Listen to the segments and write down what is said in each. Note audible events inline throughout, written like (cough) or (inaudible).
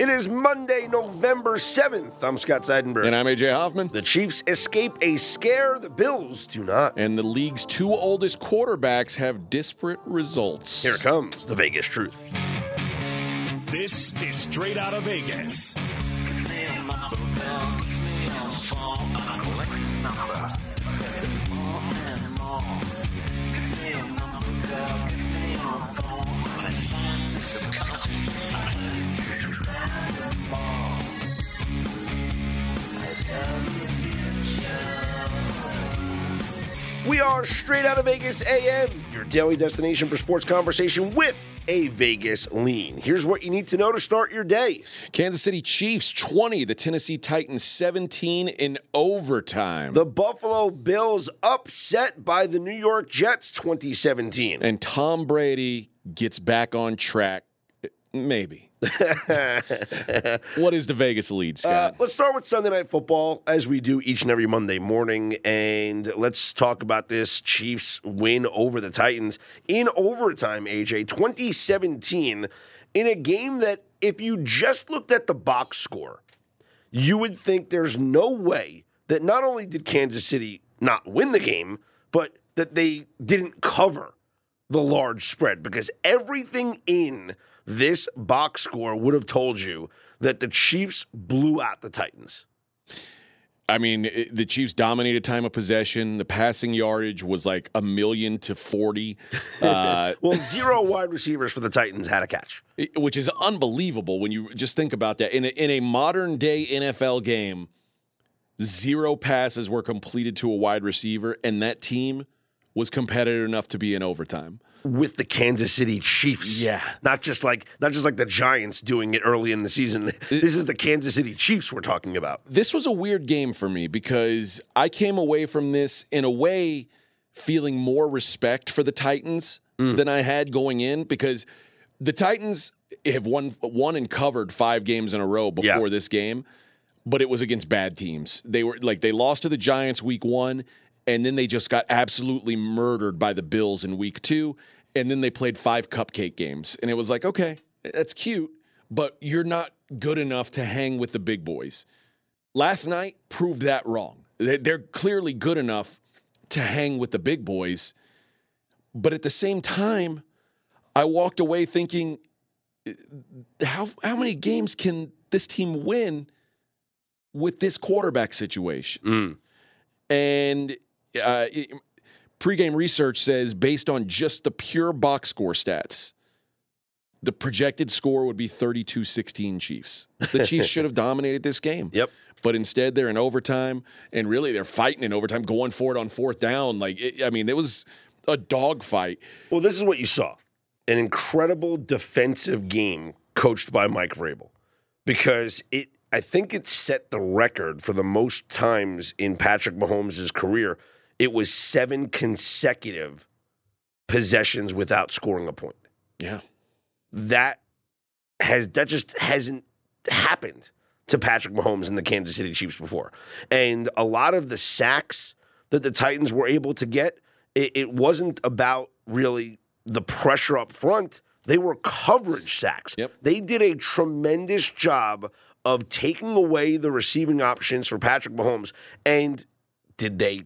It is Monday, November 7th. I'm Scott Seidenberg. And I'm AJ Hoffman. the Chiefs escape a scare, the Bills do not. And the league's two oldest quarterbacks have disparate results. Here comes the Vegas truth. This is straight out of Vegas. We are straight out of Vegas AM, your daily destination for sports conversation with a Vegas lean. Here's what you need to know to start your day. Kansas City Chiefs 20, the Tennessee Titans 17 in overtime. The Buffalo Bills upset by the New York Jets 2017. and Tom Brady gets back on track. Maybe. (laughs) what is the Vegas lead, Uh, Scott? let's start with Sunday Night Football, as we do each and every Monday morning. And let's talk about this Chiefs win over the Titans in overtime, AJ, 2017, in a game that, if you just looked at the box score, you would think there's no way that not only did Kansas City not win the game, but that they didn't cover the large spread because everything in this box score would have told you that the Chiefs blew out the Titans. I mean, it- the Chiefs dominated time of possession. The passing yardage was like a million to 40, (laughs) uh, Well, zero wide receivers for the Titans had a catch. which is unbelievable when you just think about that. In a, in a modern day NFL game, zero passes were completed to a wide receiver, and that team was competitive enough to be in overtime. with the Kansas City Chiefs. Yeah. Not just like not just like the Giants doing it early in the season. (laughs) This is the Kansas City Chiefs we're talking about. this was a weird game for me because I came away from this in a way feeling more respect for the Titans mm. than I had going in because the Titans have won won and covered five games in a row before Yeah. this game, but it was against bad teams. They were like they lost to the Giants week 1 and then they just got absolutely murdered by the Bills in week 2 and then they played five cupcake games and it was like okay, that's cute, but you're not good enough to hang with the big boys last night proved that wrong. They- They're clearly good enough to hang with the big boys. But at the same time, I walked away thinking, how, how many games can this team win with this quarterback situation? Mm. And uh, it- pregame research says, based on just the pure box score stats, the projected score would be 32 16 Chiefs. The Chiefs should have (laughs) dominated this game. Yep. But instead, they're in overtime, and really, they're fighting in overtime, going for it on fourth down. Like, it, I mean, it was a dogfight. Well, this is what you saw. An incredible defensive game coached by Mike Vrabel. Because it I think it set the record for the most times in Patrick Mahomes' career. It was seven consecutive possessions without scoring a point. Yeah. that has that just hasn't happened to Patrick Mahomes and the Kansas City Chiefs before. And a lot of the sacks that the Titans were able to get, it, it wasn't about really the pressure up front. They were coverage sacks. Yep. They did a tremendous job of taking away the receiving options for Patrick Mahomes. And did they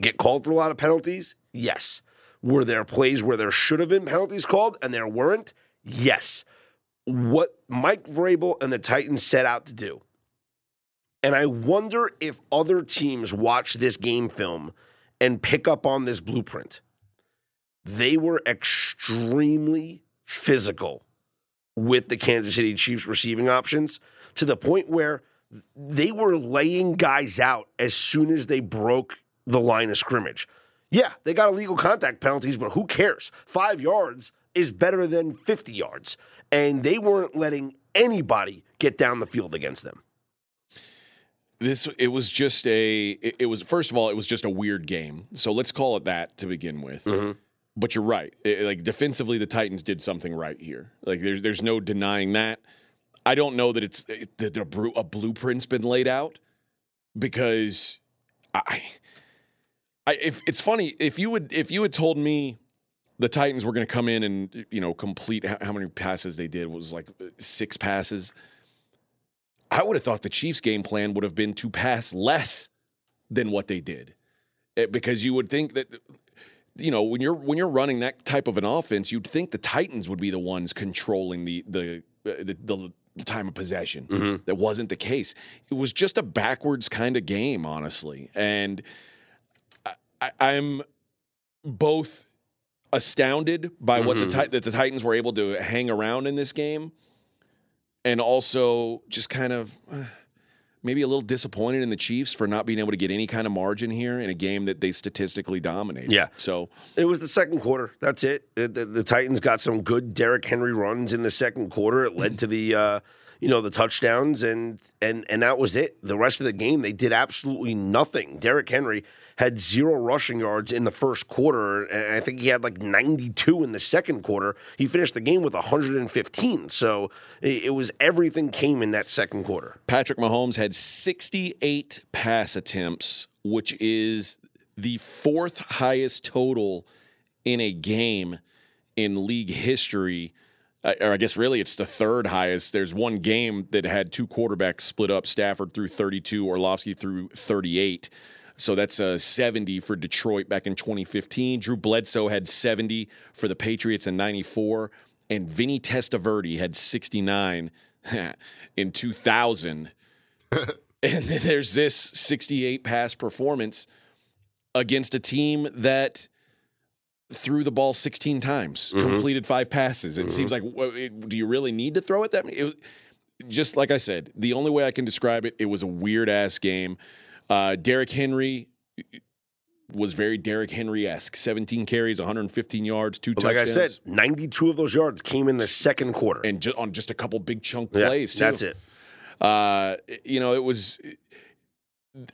get called for a lot of penalties? Yes. Were there plays where there should have been penalties called and there weren't? Yes. What Mike Vrabel and the Titans set out to do, and I wonder if other teams watch this game film and pick up on this blueprint. They were extremely physical with the Kansas City Chiefs receiving options to the point where they were laying guys out as soon as they broke the line of scrimmage. Yeah, they got illegal contact penalties, but who cares? Five yards is better than 50 yards. And they weren't letting anybody get down the field against them. This it was just a it, it was first of all it was just a weird game. So let's call it that to begin with. Mm-hmm. But you're right. It- like defensively, the Titans did something right here. Like there's there's no denying that. I don't know that it's that a blueprint's been laid out because I, I if it's funny if you would if you had told me the Titans were going to come in and you know complete how, many passes they did was like six passes. I would have thought the Chiefs' game plan would have been to pass less than what they did, Eh, because you would think that you know when you're when you're running that type of an offense, you'd think the Titans would be the ones controlling the the uh, the, the, the time of possession. That wasn't the case. It was just a backwards kind of game, honestly, and I, I, I'm both astounded by what the Ti- that the Titans were able to hang around in this game, and also just kind of. uh, Maybe a little disappointed in the Chiefs for not being able to get any kind of margin here in a game that they statistically dominated. Yeah. So It was the second quarter. That's it. The, the, the Titans got some good Derrick Henry runs in the second quarter. It led (laughs) to the uh, you know the touchdowns and and and that was it. The rest of the game they did absolutely nothing. Derrick Henry had zero rushing yards in the first quarter, and I think he had like 92 in the second quarter. He finished the game with 115. So it, was everything came in that second quarter. Patrick Mahomes had 68 pass attempts, which is the fourth highest total in a game in league history. Uh, or I guess really it's the third highest. There's one game that had two quarterbacks split up. Stafford threw 32, Orlovsky threw 38. So that's a 70 for Detroit back in 2015. Drew Bledsoe had 70 for the Patriots in 94. And Vinny Testaverde had 69 (laughs) in 2000. (laughs) and then there's this 68 pass performance against a team that threw the ball 16 times, completed five passes. It seems like, do you really need to throw it that many? It, just like I said, the only way I can describe it, it was a weird ass game. Uh, Derrick Henry was very Derrick Henry esque 17 carries, 115 yards, two But like I said, 92 of those yards came in the second quarter. and ju- on just a couple big chunk Yeah, plays, too. that's it. Uh, you know, it was,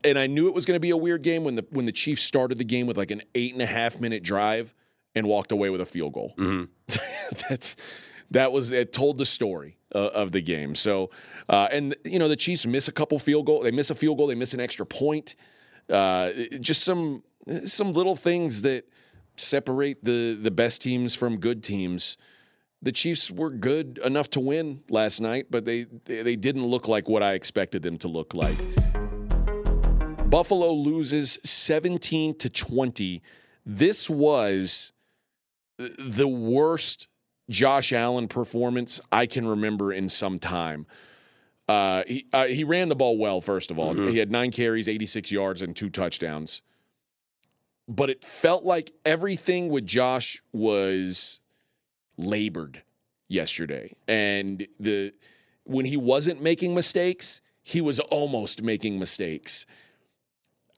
and I knew it was going to be a weird game when the when the Chiefs started the game with like an eight and a half minute drive and walked away with a field goal. Mhm. (laughs) That's that was it. Told the story uh, of the game. So, uh, and you know, the Chiefs miss a couple field goal. They miss a field goal. They miss an extra point. Uh, just some some little things that separate the the best teams from good teams the Chiefs were good enough to win last night, but they they didn't look like what I expected them to look like. Buffalo loses 17 to 20. This was the worst Josh Allen performance I can remember in some time. Uh, he uh, he ran the ball well. First of all, he had nine carries, 86 yards, and two touchdowns. But it felt like everything with Josh was labored yesterday. And the when he wasn't making mistakes, he was almost making mistakes.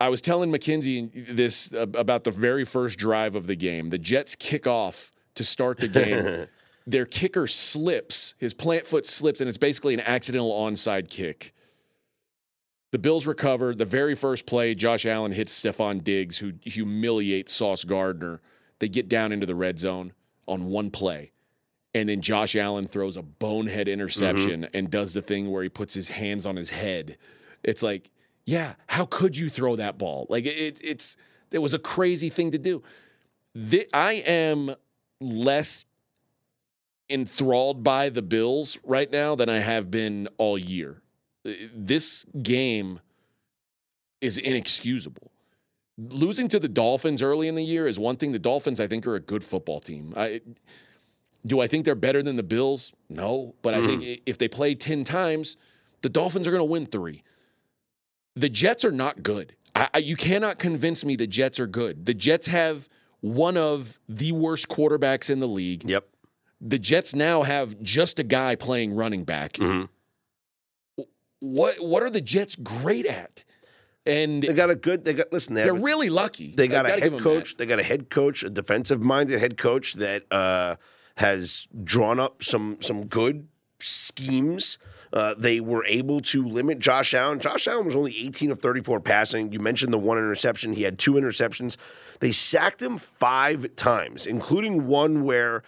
I was telling Mackenzie this uh, about the very first drive of the game. The Jets kick off to start the game. (laughs) Their kicker slips, his plant foot slips, and it's basically an accidental onside kick. The Bills recover. The very first play, Josh Allen hits Stefon Diggs, who humiliates Sauce Gardner. They get down into the red zone on one play. And then Josh Allen throws a bonehead interception and does the thing where he puts his hands on his head. It's like, yeah, how could you throw that ball? Like it, it's it was a crazy thing to do. Thi- I am less enthralled by the Bills right now than I have been all year. Uh, This game is inexcusable. Losing to the Dolphins early in the year is one thing. The Dolphins, I think, are a good football team. I, do I think they're better than the Bills? No, but I think if they play 10 times, the Dolphins are going to win three. The Jets are not good. I, I, you cannot convince me the Jets are good. The Jets have one of the worst quarterbacks in the league. Yep. The Jets now have just a guy playing running back. Mhm. What what are the Jets great at? And They got a good. They got listen. They they're a- really lucky. They got I a gotta head give 'em that. coach. They got a head coach, a defensive-minded head coach that uh, has drawn up some some good schemes. Uh, they were able to limit Josh Allen. Josh Allen was only 18 of 34 passing. You mentioned the one interception. He had two interceptions. They sacked him five times, including one where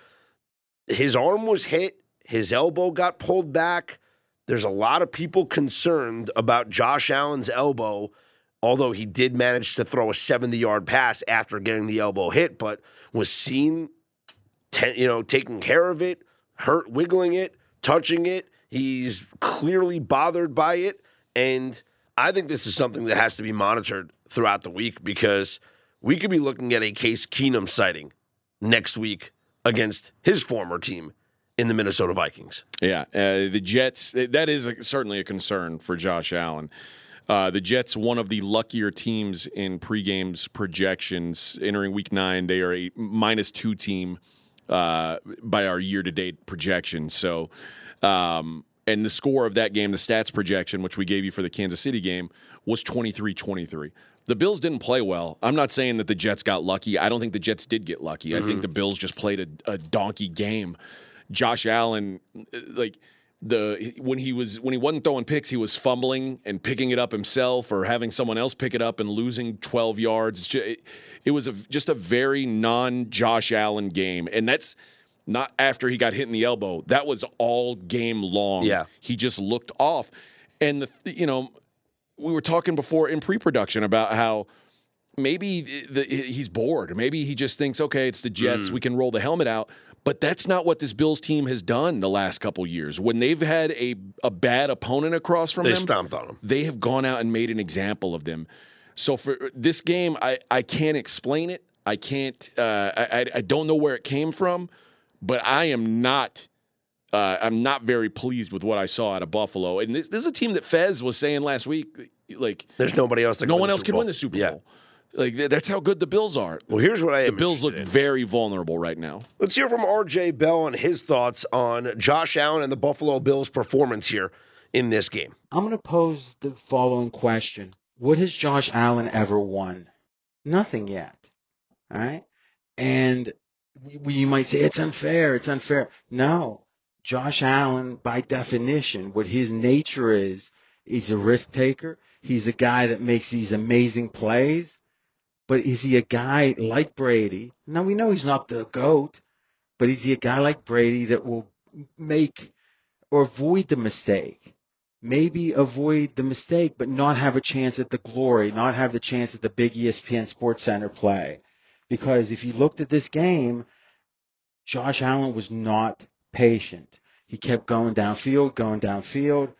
his arm was hit, his elbow got pulled back. There's a lot of people concerned about Josh Allen's elbow although he did manage to throw a 70 yard pass after getting the elbow hit, but was seen, te- you know, taking care of it, hurt, wiggling it, touching it. He's clearly bothered by it. And I think this is something that has to be monitored throughout the week because we could be looking at a Case Keenum sighting next week against his former team in the Minnesota Vikings. Yeah, uh, the Jets. That is a, certainly a concern for Josh Allen. Uh, the Jets, one of the luckier teams in pregame's projections entering Week Nine. They are a minus two team uh, by our year-to-date projection. So, um, and the score of that game, the stats projection, which we gave you for the Kansas City game, was 23-23. The Bills didn't play well. I'm not saying that the Jets got lucky. I don't think the Jets did get lucky. Mm-hmm. I think the Bills just played a, a donkey game. Josh Allen, like the when he was when he wasn't throwing picks, he was fumbling and picking it up himself or having someone else pick it up and losing 12 yards. It, was a, just a very non Josh Allen game, and that's not after he got hit in the elbow. That was all game long. Yeah, he just looked off, and the you know we were talking before in pre-production about how maybe the, he's bored. Maybe he just thinks, okay, it's the Jets. Mm. We can roll the helmet out. But that's not what this Bills team has done the last couple years. When they've had a, a bad opponent across from they them, stomped on them. They have gone out and made an example of them. So for this game, I, I can't explain it. I can't. Uh, I I don't know where it came from, but I am not. Uh, I'm not very pleased with what I saw out of Buffalo. And this, this is a team that Fez was saying last week. Like, there's nobody else. That can No one else can win the Super Bowl. Yeah. Like that's how good the Bills are. Well, here's what I am. The Bills look in. very vulnerable right now. Let's hear from R.J. Bell on his thoughts on Josh Allen and the Buffalo Bills' performance here in this game. I'm going to pose the following question: What has Josh Allen ever won? Nothing yet. All right, and we, you might say it's unfair. It's unfair. No, Josh Allen, by definition, what his nature is, he's a risk taker. He's a guy that makes these amazing plays but is he a guy like Brady? Now we know he's not the GOAT, but is he a guy like Brady that will make or avoid the mistake? Maybe avoid the mistake, but not have a chance at the glory, not have the chance at the big ESPN Sports Center play. Because if you looked at this game, Josh Allen was not patient. He kept going downfield, going downfield.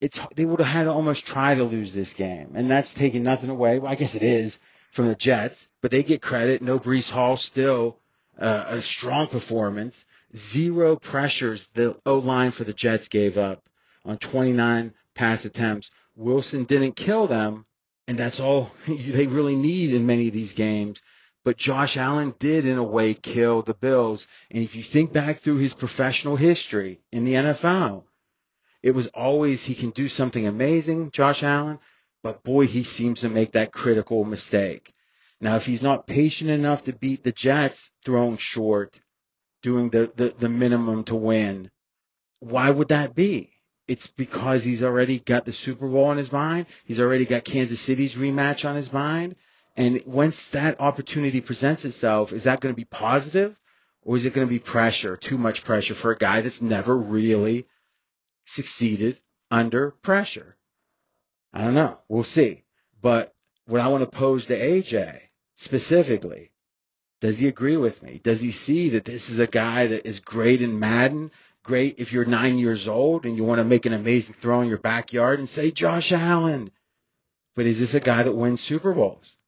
It's they would have had to almost try to lose this game, and that's taking nothing away. Well, I guess it is from the Jets, but they get credit. No Breece Hall, still uh, a strong performance. Zero pressures the O line for the Jets gave up on 29 pass attempts. Wilson didn't kill them, and that's all (laughs) they really need in many of these games. But Josh Allen did, in a way, kill the Bills. And if you think back through his professional history in the NFL, it was always he can do something amazing, Josh Allen, but boy, he seems to make that critical mistake. Now, if he's not patient enough to beat the Jets throwing short, doing the, the, the minimum to win, why would that be? It's because he's already got the Super Bowl on his mind. He's already got Kansas City's rematch on his mind. And once that opportunity presents itself, is that going to be positive or is it going to be pressure, too much pressure for a guy that's never really succeeded under pressure? I don't know. We'll see. But what I want to pose to AJ specifically, does he agree with me? Does he see that this is a guy that is great in Madden? Great if you're nine years old and you want to make an amazing throw in your backyard and say Josh Allen. But is this a guy that wins Super Bowls?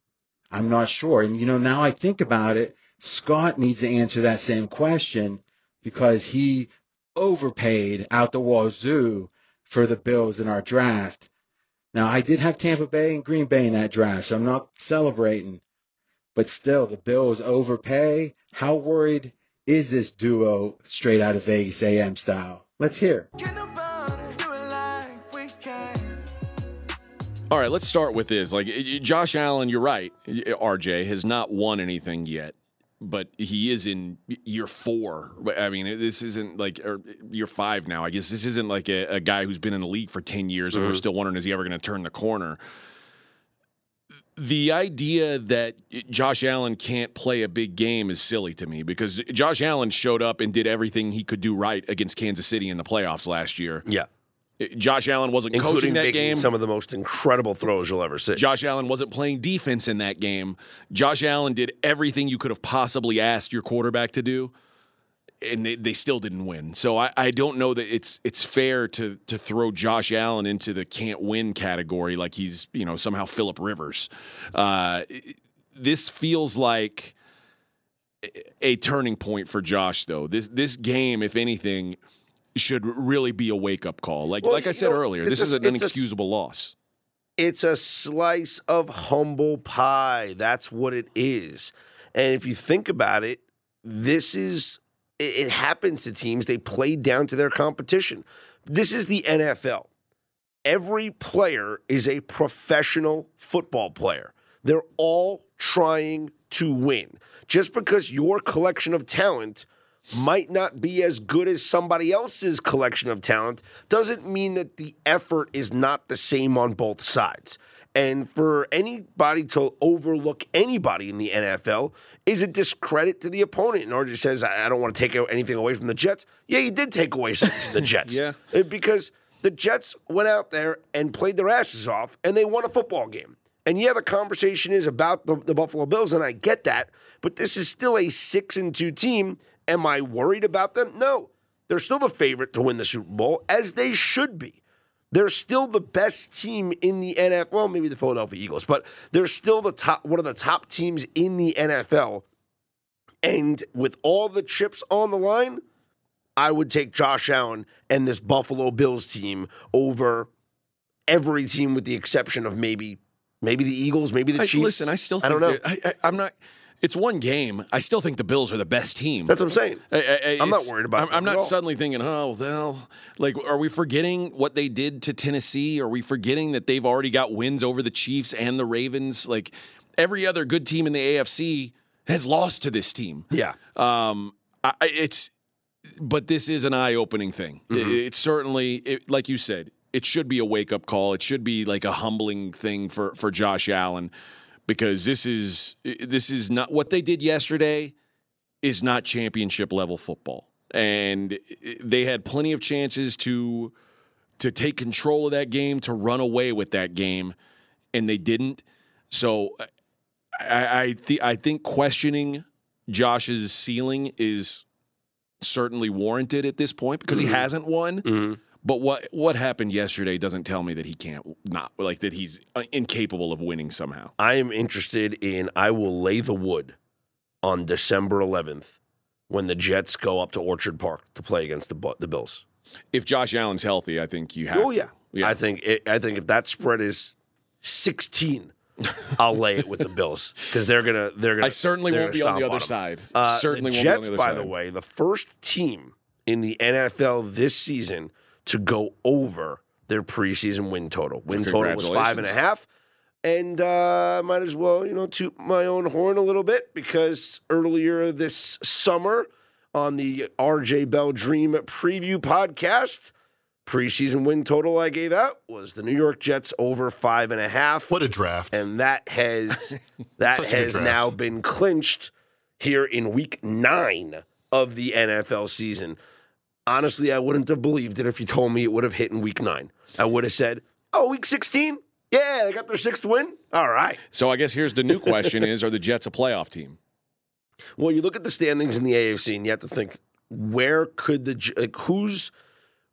I'm not sure. And you know, now I think about it, Scott needs to answer that same question because he overpaid out the wazoo for the Bills in our draft. Now, I did have Tampa Bay and Green Bay in that draft, so I'm not celebrating. But still, the Bills overpay. How worried is this duo straight out of Vegas AM style? Let's hear. All right, let's start with this. Like Josh Allen, you're right. RJ has not won anything yet but he is in year four. I mean, this isn't like or year five now. I guess this isn't like a, a guy who's been in the league for ten years, and mm-hmm. we're still wondering is he ever going to turn the corner. The idea that Josh Allen can't play a big game is silly to me because Josh Allen showed up and did everything he could do right against Kansas City in the playoffs last year. Yeah. Josh Allen wasn't Including coaching that game. Some of the most incredible throws you'll ever see. Josh Allen wasn't playing defense in that game. Josh Allen did everything you could have possibly asked your quarterback to do. and they, they still didn't win. So I, I don't know that it's it's fair to to throw Josh Allen into the can't win category like he's you know somehow Philip Rivers. Uh, this feels like a turning point for Josh, though. This this game, if anything, should really be a wake up call. Like Well, like I said know, earlier, this a- is an it's a- inexcusable loss. It's a slice of humble pie. That's what it is. And if you think about it, this is it, it happens to teams. They play down to their competition. This is the NFL. Every player is a professional football player. They're all trying to win. Just because your collection of talent might not be as good as somebody else's collection of talent doesn't mean that the effort is not the same on both sides. And for anybody to overlook anybody in the NFL is a discredit to the opponent. And RJ says, I I don't want to take anything away from the Jets. Yeah, you did take away something from the (laughs) Jets. Yeah. Uh, Because the Jets went out there and played their asses off and they won a football game. And yeah, the conversation is about the, the Buffalo Bills, and I get that, but this is still a six and two team. Am I worried about them? No. They're still the favorite to win the Super Bowl, as they should be. They're still the best team in the NFL. Well, maybe the Philadelphia Eagles, but they're still the top one of the top teams in the NFL. And with all the chips on the line, I would take Josh Allen and this Buffalo Bills team over every team with the exception of maybe maybe the Eagles, maybe the I- Chiefs. listen, I still I don't know. I, I, I'm not. It's one game. I still think the Bills are the best team. That's what I'm saying. I- I- I'm not worried about I'm, I'm not suddenly thinking, oh, well, like, are we forgetting what they did to Tennessee? Are we forgetting that they've already got wins over the Chiefs and the Ravens? Like, every other good team in the AFC has lost to this team. Yeah. Um, I, it's, but this is an eye-opening thing. It- Mm-hmm. it's certainly, it, like you said, it should be a wake-up call. It should be like a humbling thing for for Josh Allen because this is this is not what they did yesterday is not championship level football, and they had plenty of chances to to take control of that game, to run away with that game, and they didn't. So I I, th- I think questioning Josh's ceiling is certainly warranted at this point because he hasn't won. Mhm. But what what happened yesterday doesn't tell me that he can't not like that he's uh, incapable of winning somehow. I am interested in I will lay the wood on December 11th when the Jets go up to Orchard Park to play against the the Bills. If Josh Allen's healthy, I think you have. Oh to. yeah. yeah. I think it, I think if that spread is 16, I'll lay it with the Bills because they're gonna they're gonna. I certainly won't be on the other side. Uh, certainly the won't Jets, be on the by other the way, the first team in the NFL this season to go over their preseason win total. Win total was five and a Congratulations. half. And uh, I might as well, you know, toot my own horn a little bit because earlier this summer on the RJ Bell Dream Preview podcast, preseason win total I gave out was the New York Jets over five and a half What a draft. and that has (laughs) that Such a good has now been clinched here in week nine of the NFL season. Honestly, I wouldn't have believed it if you told me it would have hit in week nine. I would have said, "Oh, week sixteen, yeah, they got their sixth win. All right." So I guess here's the new question: Is are the Jets a playoff team? Well, you look at the standings in the AFC, and you have to think, where could the like who's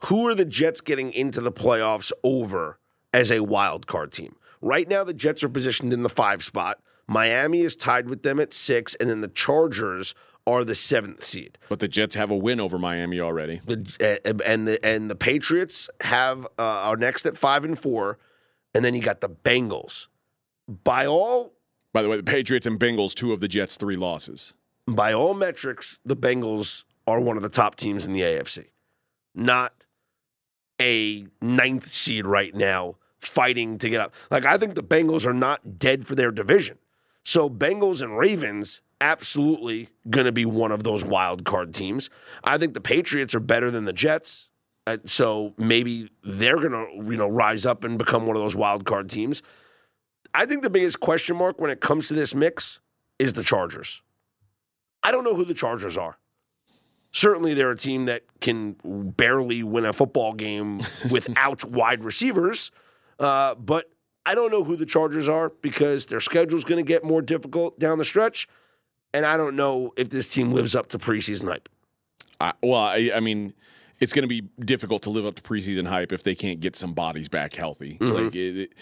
who are the Jets getting into the playoffs over as a wild card team? Right now, the Jets are positioned in the five spot. Miami is tied with them at six, and then the Chargers are the seventh seed. But the Jets have a win over Miami already. The uh, and the and the Patriots have uh, are next at five and four, and then you got the Bengals. By all By the way, the Patriots and Bengals, two of the Jets' three losses. by all metrics, the Bengals are one of the top teams in the AFC. Not a ninth seed right now fighting to get up. Like, I think the Bengals are not dead for their division. So, Bengals and Ravens, absolutely going to be one of those wild card teams. I think the Patriots are better than the Jets. Uh, so maybe they're going to, you know, rise up and become one of those wild card teams. I think the biggest question mark when it comes to this mix is the Chargers. I don't know who the Chargers are. Certainly, they're a team that can barely win a football game (laughs) without wide receivers. Uh, but I don't know who the Chargers are because their schedule's going to get more difficult down the stretch. And I don't know if this team lives up to preseason hype. I, well, I, I mean, it's going to be difficult to live up to preseason hype if they can't get some bodies back healthy. Like, it, it-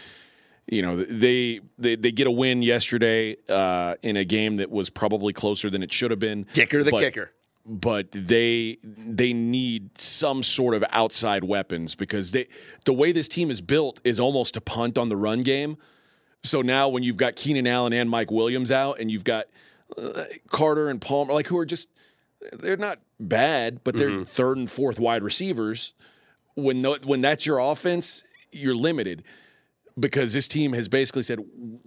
you know, they, they they get a win yesterday uh, in a game that was probably closer than it should have been. Dicker the But- kicker. but they they need some sort of outside weapons because they the way this team is built is almost to punt on the run game. So now when you've got Keenan Allen and Mike Williams out, and you've got Carter and Palmer, like who are just they're not bad, but they're third and fourth wide receivers. When when that's your offense, you're limited because this team has basically said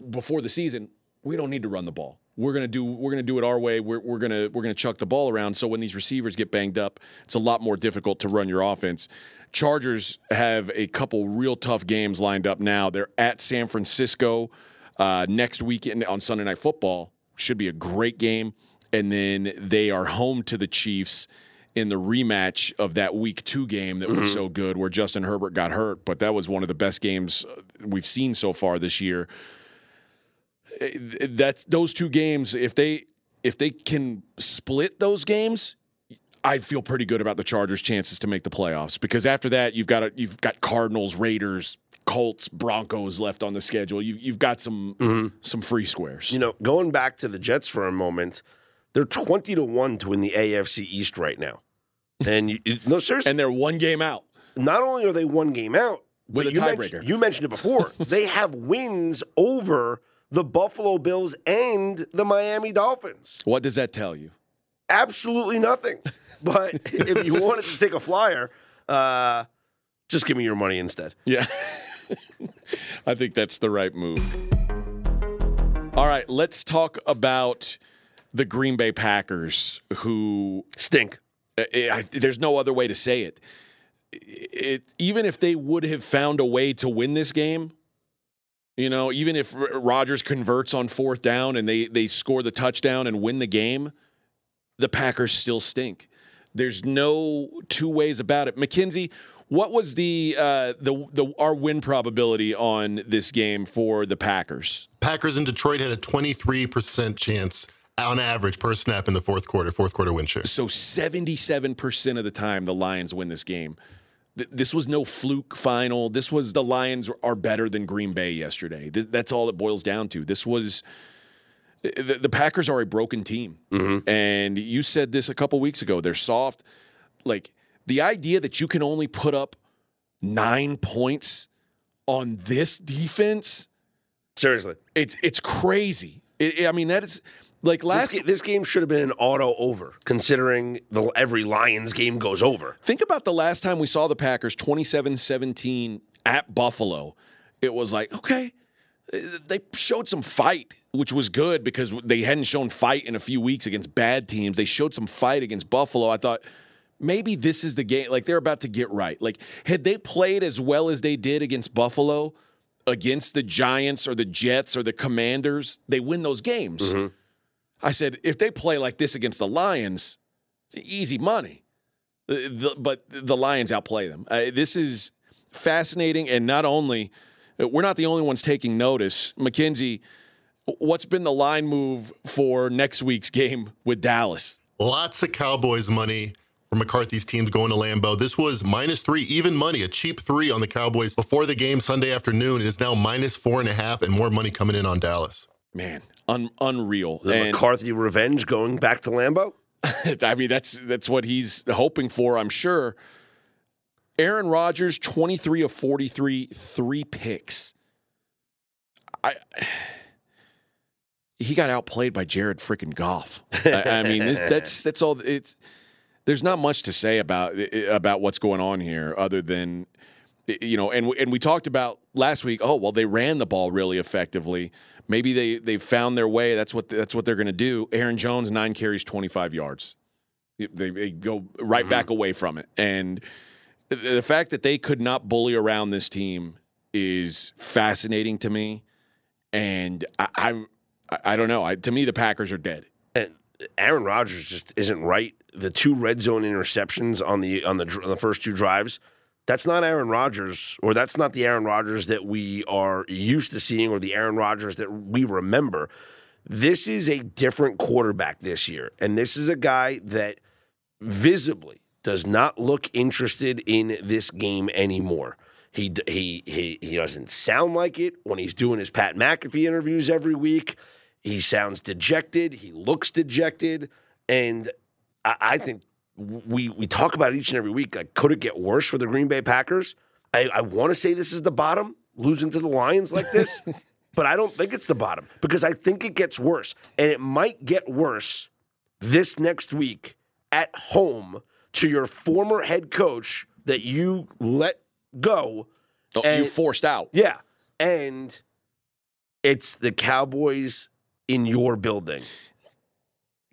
before the season we don't need to run the ball. We're gonna do we're gonna do it our way. We're, we're gonna we're gonna chuck the ball around. So when these receivers get banged up, it's a lot more difficult to run your offense. Chargers have a couple real tough games lined up now. They're at San Francisco uh, next weekend on Sunday Night Football. Should be a great game, and then they are home to the Chiefs in the rematch of that Week Two game that was so good, where Justin Herbert got hurt. But that was one of the best games uh, we've seen so far this year. That's those two games if they if they can split those games I feel pretty good about the Chargers' chances to make the playoffs because after that you've got a, you've got Cardinals, Raiders, Colts, Broncos left on the schedule. You've you've got some mm-hmm. some free squares. You know, going back to the Jets for a moment, they're 20 to 1 to win the AFC East right now. And you, you- no, seriously, and they're one game out. not only are they one game out, With a tiebreaker. You mentioned it before. (laughs) they have wins over the Buffalo Bills and the Miami Dolphins. What does that tell you? Absolutely nothing. (laughs) But if you wanted to take a flyer, uh, just give me your money instead. Yeah. (laughs) I think that's the right move. All right, let's talk about the Green Bay Packers who Stink. I, I, there's no other way to say it. It even if they would have found a way to win this game, you know, even if Rodgers converts on fourth down and they they score the touchdown and win the game, the Packers still stink. There's no two ways about it. Mackenzie, what was the uh, the the our win probability on this game for the Packers? Packers in Detroit had a 23% chance on average per snap in the fourth quarter, fourth quarter win share. So 77% of the time, the Lions win this game. Th- This was no fluke final. This was the Lions are better than Green Bay yesterday. Th- That's all it boils down to. This was the, the Packers are a broken team. Mm-hmm. And you said this a couple weeks ago. They're soft. Like the idea that you can only put up nine points on this defense, Seriously. it's it's crazy. It, I mean, that is like This, last ga- this game should have been an auto over, considering the, every Lions game goes over. Think about the last time we saw the Packers 27 17 at Buffalo. It was like, okay, they showed some fight, which was good because they hadn't shown fight in a few weeks against bad teams. They showed some fight against Buffalo. I thought maybe this is the game. Like they're about to get right. Like, had they played as well as they did against Buffalo, against the Giants or the Jets or the Commanders, they win those games. I said, if they play like this against the Lions, it's easy money. The- the- but the Lions outplay them. Uh, this is fascinating, and not only we're not the only ones taking notice. Mackenzie, what's been the line move for next week's game with Dallas? Lots of Cowboys money for McCarthy's teams going to Lambeau. This was minus three, even money, a cheap three on the Cowboys before the game Sunday afternoon. It is now minus four and a half, and more money coming in on Dallas. Man, un- unreal. The And McCarthy revenge going back to Lambeau. (laughs) I mean, that's that's what he's hoping for, I'm sure. Aaron Rodgers, 23 of 43, three picks. I (sighs) he got outplayed by Jared freaking Goff. I, I mean, this, that's (laughs) that's all. It's there's not much to say about about what's going on here, other than you know, and and we talked about last week. Oh well, they ran the ball really effectively. Maybe they they found their way. That's what that's what they're going to do. Aaron Jones, nine carries, 25 yards. They, they go right mm-hmm. back away from it, and the- fact that they could not bully around this team is fascinating to me. And I, I, I don't know. I, to me, the Packers are dead. And Aaron Rodgers just isn't right. The two red zone interceptions on the on the on the first two drives, that's not Aaron Rodgers, or that's not the Aaron Rodgers that we are used to seeing, or the Aaron Rodgers that we remember. This is a different quarterback this year, and this is a guy that visibly does not look interested in this game anymore. He he he he doesn't sound like it when he's doing his Pat McAfee interviews every week. He sounds dejected. He looks dejected, and I, I think we we talk about it each and every week. Like, could it get worse for the Green Bay Packers? I, I want to say this is the bottom, losing to the Lions like this, (laughs) but I don't think it's the bottom because I think it gets worse, and it might get worse this next week at home to your former head coach that you let go. Oh, And- you forced out. Yeah, and it's the Cowboys in your building.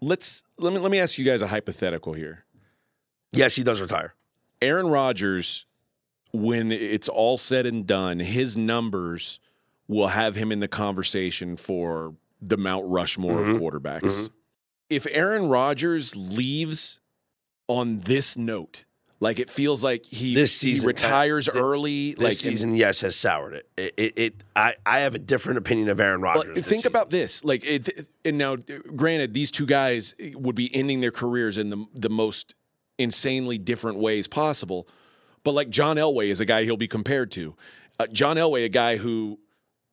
Let's let me let me ask you guys a hypothetical here. Yes, he does retire. Aaron Rodgers, when it's all said and done, his numbers will have him in the conversation for the Mount Rushmore Mhm. of quarterbacks. Mhm. If Aaron Rodgers leaves on this note, like it feels like he, This he season, retires uh, th- early, This like and- season, yes, has soured it. It, it, it I, I have a different opinion of Aaron Rodgers. Think season. about this. Like, it, and now, granted, these two guys would be ending their careers in the the most insanely different ways possible. But like John Elway is a guy he'll be compared to. Uh, John Elway, a guy who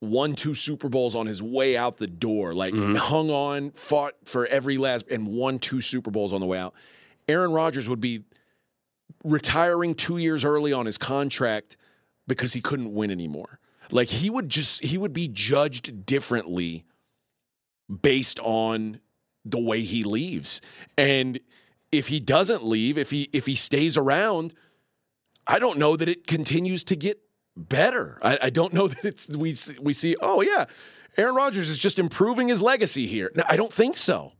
won two Super Bowls on his way out the door, like hung on, fought for every last, and won two Super Bowls on the way out. Aaron Rodgers would be retiring two years early on his contract because he couldn't win anymore. Like he would just he would be judged differently based on the way he leaves. And if he doesn't leave, if he if he stays around, I don't know that it continues to get better. I, I don't know (laughs) that it's we see- we see. Oh yeah, Aaron Rodgers is just improving his legacy here. No, I don't think so.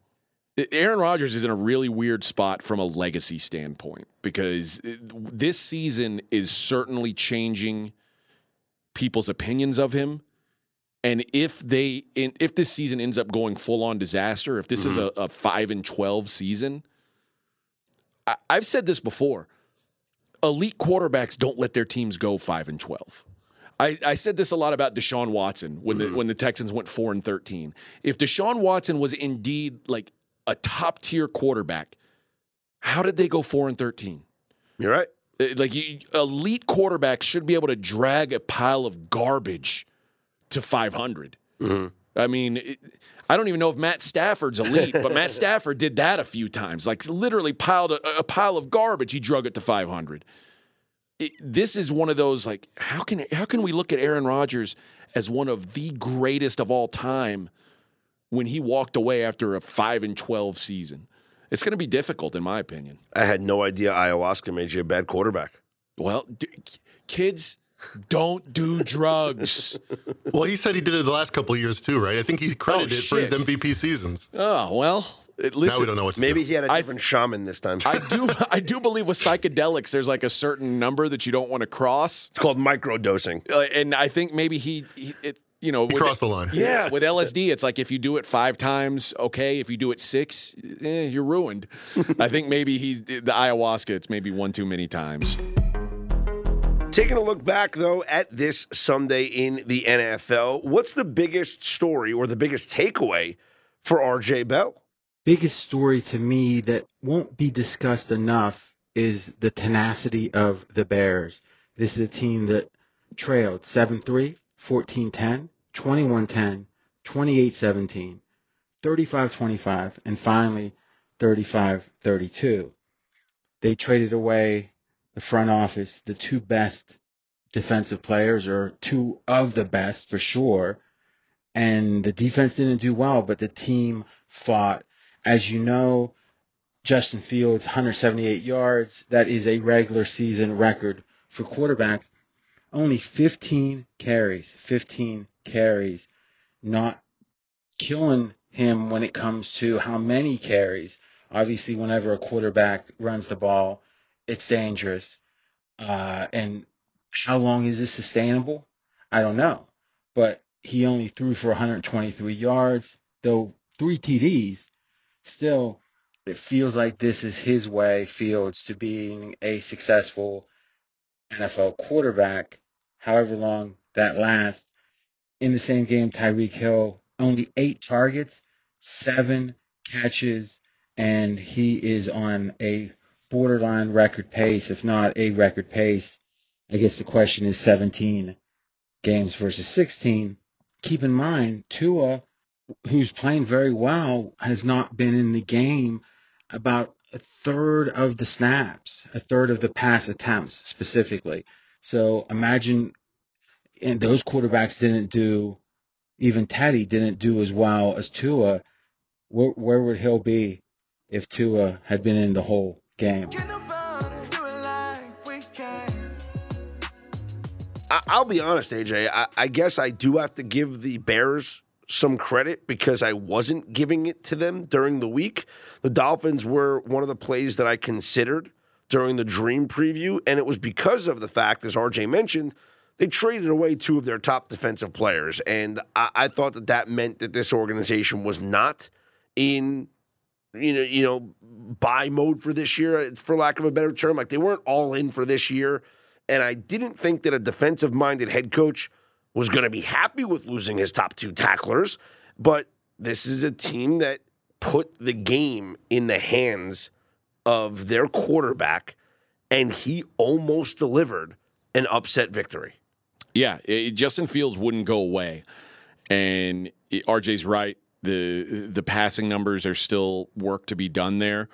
Aaron Rodgers is in a really weird spot from a legacy standpoint because uh, this season is certainly changing people's opinions of him. And if they, if this season ends up going full on disaster, if this is mm-hmm. a, a five and twelve season, I, I've said this before: elite quarterbacks don't let their teams go five and twelve. I, I said this a lot about Deshaun Watson when the mm-hmm. when the Texans went four and thirteen. If Deshaun Watson was indeed like a top tier quarterback, how did they go four and thirteen? You're right. Uh, Like you, elite quarterbacks should be able to drag a pile of garbage to 500. I mean, it, I don't even know if Matt Stafford's elite, but Matt (laughs) Stafford did that a few times. Like literally piled a, a pile of garbage, he drug it to 500. It, this is one of those like how can how can we look at Aaron Rodgers as one of the greatest of all time when he walked away after a 5 and 12 season? It's going to be difficult in my opinion. I had no idea ayahuasca made you a bad quarterback. Well, d- kids, don't do drugs. (laughs) Well, he said he did it the last couple of years too, right? I think he's credited for his. MVP seasons. oh well. it- now Listen, we don't know what to Maybe do. he had a I- different shaman this time. I do. (laughs) I do believe with psychedelics, there's like a certain number that you don't want to cross, it's called microdosing. uh, and I think maybe he, he it, you know, He with crossed the line. Yeah, with LSD, it's like if you do it five times, okay. If you do it six, eh, you're ruined. (laughs) I think maybe he the ayahuasca. It's maybe one too many times. Taking a look back, though, at this Sunday in the NFL, what's the biggest story or the biggest takeaway for RJ Bell? biggest story to me that won't be discussed enough is the tenacity of the Bears. This is a team that trailed 7-3, 14-10, 21-10, 28-17, 35-25, and finally 35-32. They traded away the front office, the two best defensive players, or two of the best for sure. And the defense didn't do well, but the team fought. As you know, Justin Fields, 178 yards. That is a regular season record for quarterbacks. Only 15 carries, 15 carries. Not killing him when it comes to how many carries. Obviously, whenever a quarterback runs the ball, it's dangerous. Uh, and how long is this sustainable? I don't know. But he only threw for 123 yards, though three TDs. Still, it feels like this is his way, Fields, to being a successful NFL quarterback, however long that lasts. In the same game, Tyreek Hill, only eight targets, seven catches, and he is on a borderline record pace, if not a record pace. I guess the question is 17 games versus 16. Keep in mind, Tua, who's playing very well, has not been in the game about a third of the snaps, a third of the pass attempts specifically. So imagine, and those quarterbacks didn't do, even Teddy didn't do as well as Tua. Where, where would Hill be if Tua had been in the whole game? I- I'll be honest, AJ. I-, I guess I do have to give the Bears some credit because I wasn't giving it to them during the week. The Dolphins were one of the plays that I considered during the dream preview, and it was because of the fact, as RJ mentioned, they traded away two of their top defensive players, and I, I thought that that meant that this organization was not in you know, you know, buy mode for this year, for lack of a better term. Like they weren't all in for this year. And I didn't think that a defensive minded head coach was going to be happy with losing his top two tacklers. But this is a team that put the game in the hands of their quarterback, and he almost delivered an upset victory. Yeah, it, Justin Fields wouldn't go away, and it, RJ's right. the The passing numbers are still work to be done there.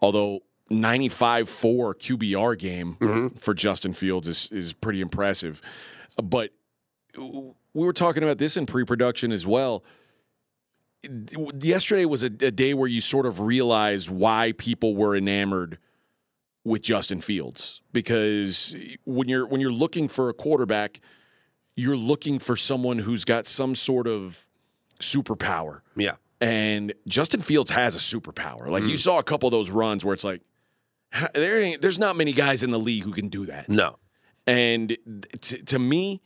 Although 95 4 QBR game mm-hmm. for Justin Fields is is pretty impressive. But we were talking about this in pre production as well. Yesterday was a, a day where you sort of realized why people were enamored with Justin Fields because when you're when you're looking for a quarterback, you're looking for someone who's got some sort of superpower. Yeah. And Justin Fields has a superpower. Like you mm. saw a couple of those runs where it's like there ain't, there's not many guys in the league who can do that. No. And t- to me,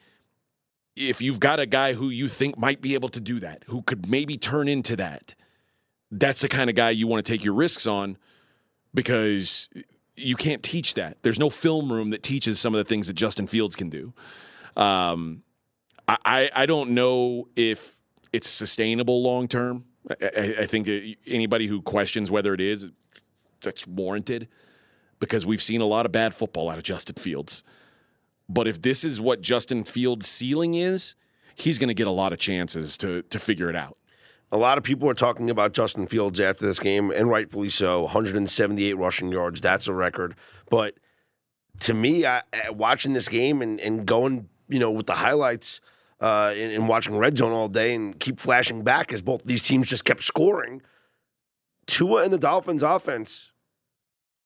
if you've got a guy who you think might be able to do that, who could maybe turn into that, that's the kind of guy you want to take your risks on because you can't teach that. There's no film room that teaches some of the things that Justin Fields can do. Um, I, I, don't know if it's sustainable long term. I, I, think anybody who questions whether it is, that's warranted because we've seen a lot of bad football out of Justin Fields. But if this is what Justin Fields' ceiling is, he's going to get a lot of chances to to figure it out. A lot of people are talking about Justin Fields after this game, and rightfully so. 178 rushing yards, that's a record. But to me, I- watching this game and, and going, you know, with the highlights uh, and, and watching Red Zone all day and keep flashing back as both these teams just kept scoring, Tua and the Dolphins' offense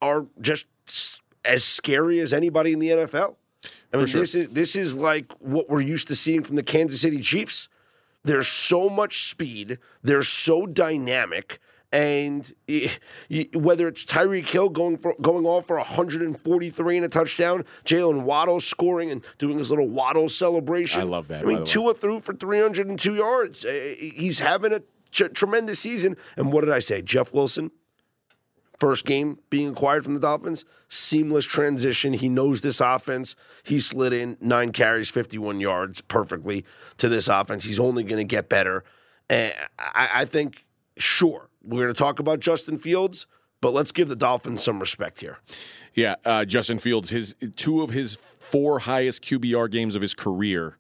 are just as scary as anybody in the NFL. I mean, sure. this is this is like what we're used to seeing from the Kansas City Chiefs. There's so much speed. They're so dynamic. And whether it's Tyreek Hill going for going off for 143 and a touchdown, Jaylen Waddle scoring and doing his little Waddle celebration. I love that, I mean. Tua threw for 302 yards. Uh, He's having a t- tremendous season. And what did I say? Jeff Wilson, first game being acquired from the Dolphins, seamless transition. He knows this offense. He slid in nine carries, 51 yards perfectly to this offense. He's only going to get better. And I, I think, sure, we're going to talk about Justin Fields, but let's give the Dolphins some respect here. Yeah, uh, Justin Fields, his two of his four highest QBR games of his career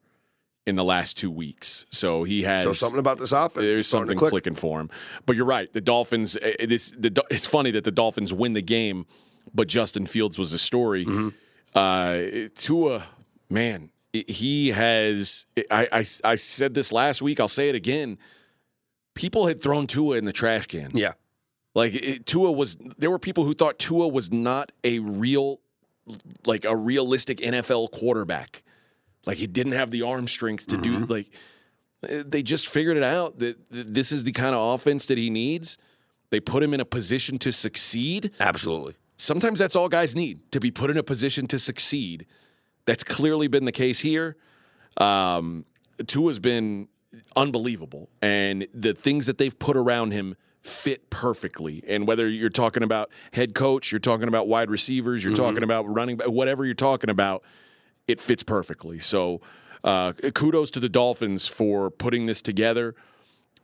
in the last two weeks. So he has So something about this offense. there's something click. clicking for him. But you're right. The Dolphins. eh, eh, This the it's funny that the Dolphins win the game, but Justin Fields was the story. Mm-hmm. Uh, Tua, man, he has. I, I I said this last week. I'll say it again. People had thrown Tua in the trash can. Yeah. Like it, Tua was. There were people who thought Tua was not a real, like a realistic NFL quarterback. Like he didn't have the arm strength to do. Like eh, they just figured it out that this is the kind of offense that he needs. They put him in a position to succeed. Absolutely. Sometimes that's all guys need to be put in a position to succeed. That's clearly been the case here. Um, Tua's been unbelievable, and the things that they've put around him fit perfectly. And whether you're talking about head coach, you're talking about wide receivers, you're talking about running, back, whatever you're talking about, it fits perfectly. So, uh, kudos to the Dolphins for putting this together,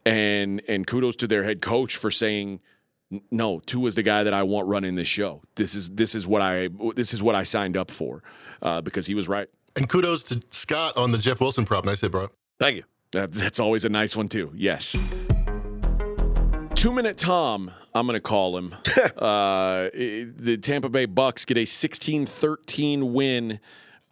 and and kudos to their head coach for saying No, Tua is the guy that I want running this show. This is this is what I this is what I signed up for uh, because he was right. And kudos to Scott on the Jeff Wilson prop. Nice hit, bro. Thank you. That, that's always a nice one too. Yes. Two minute Tom, I'm going to call him. (laughs) uh, the Tampa Bay Bucs get a 16-13 win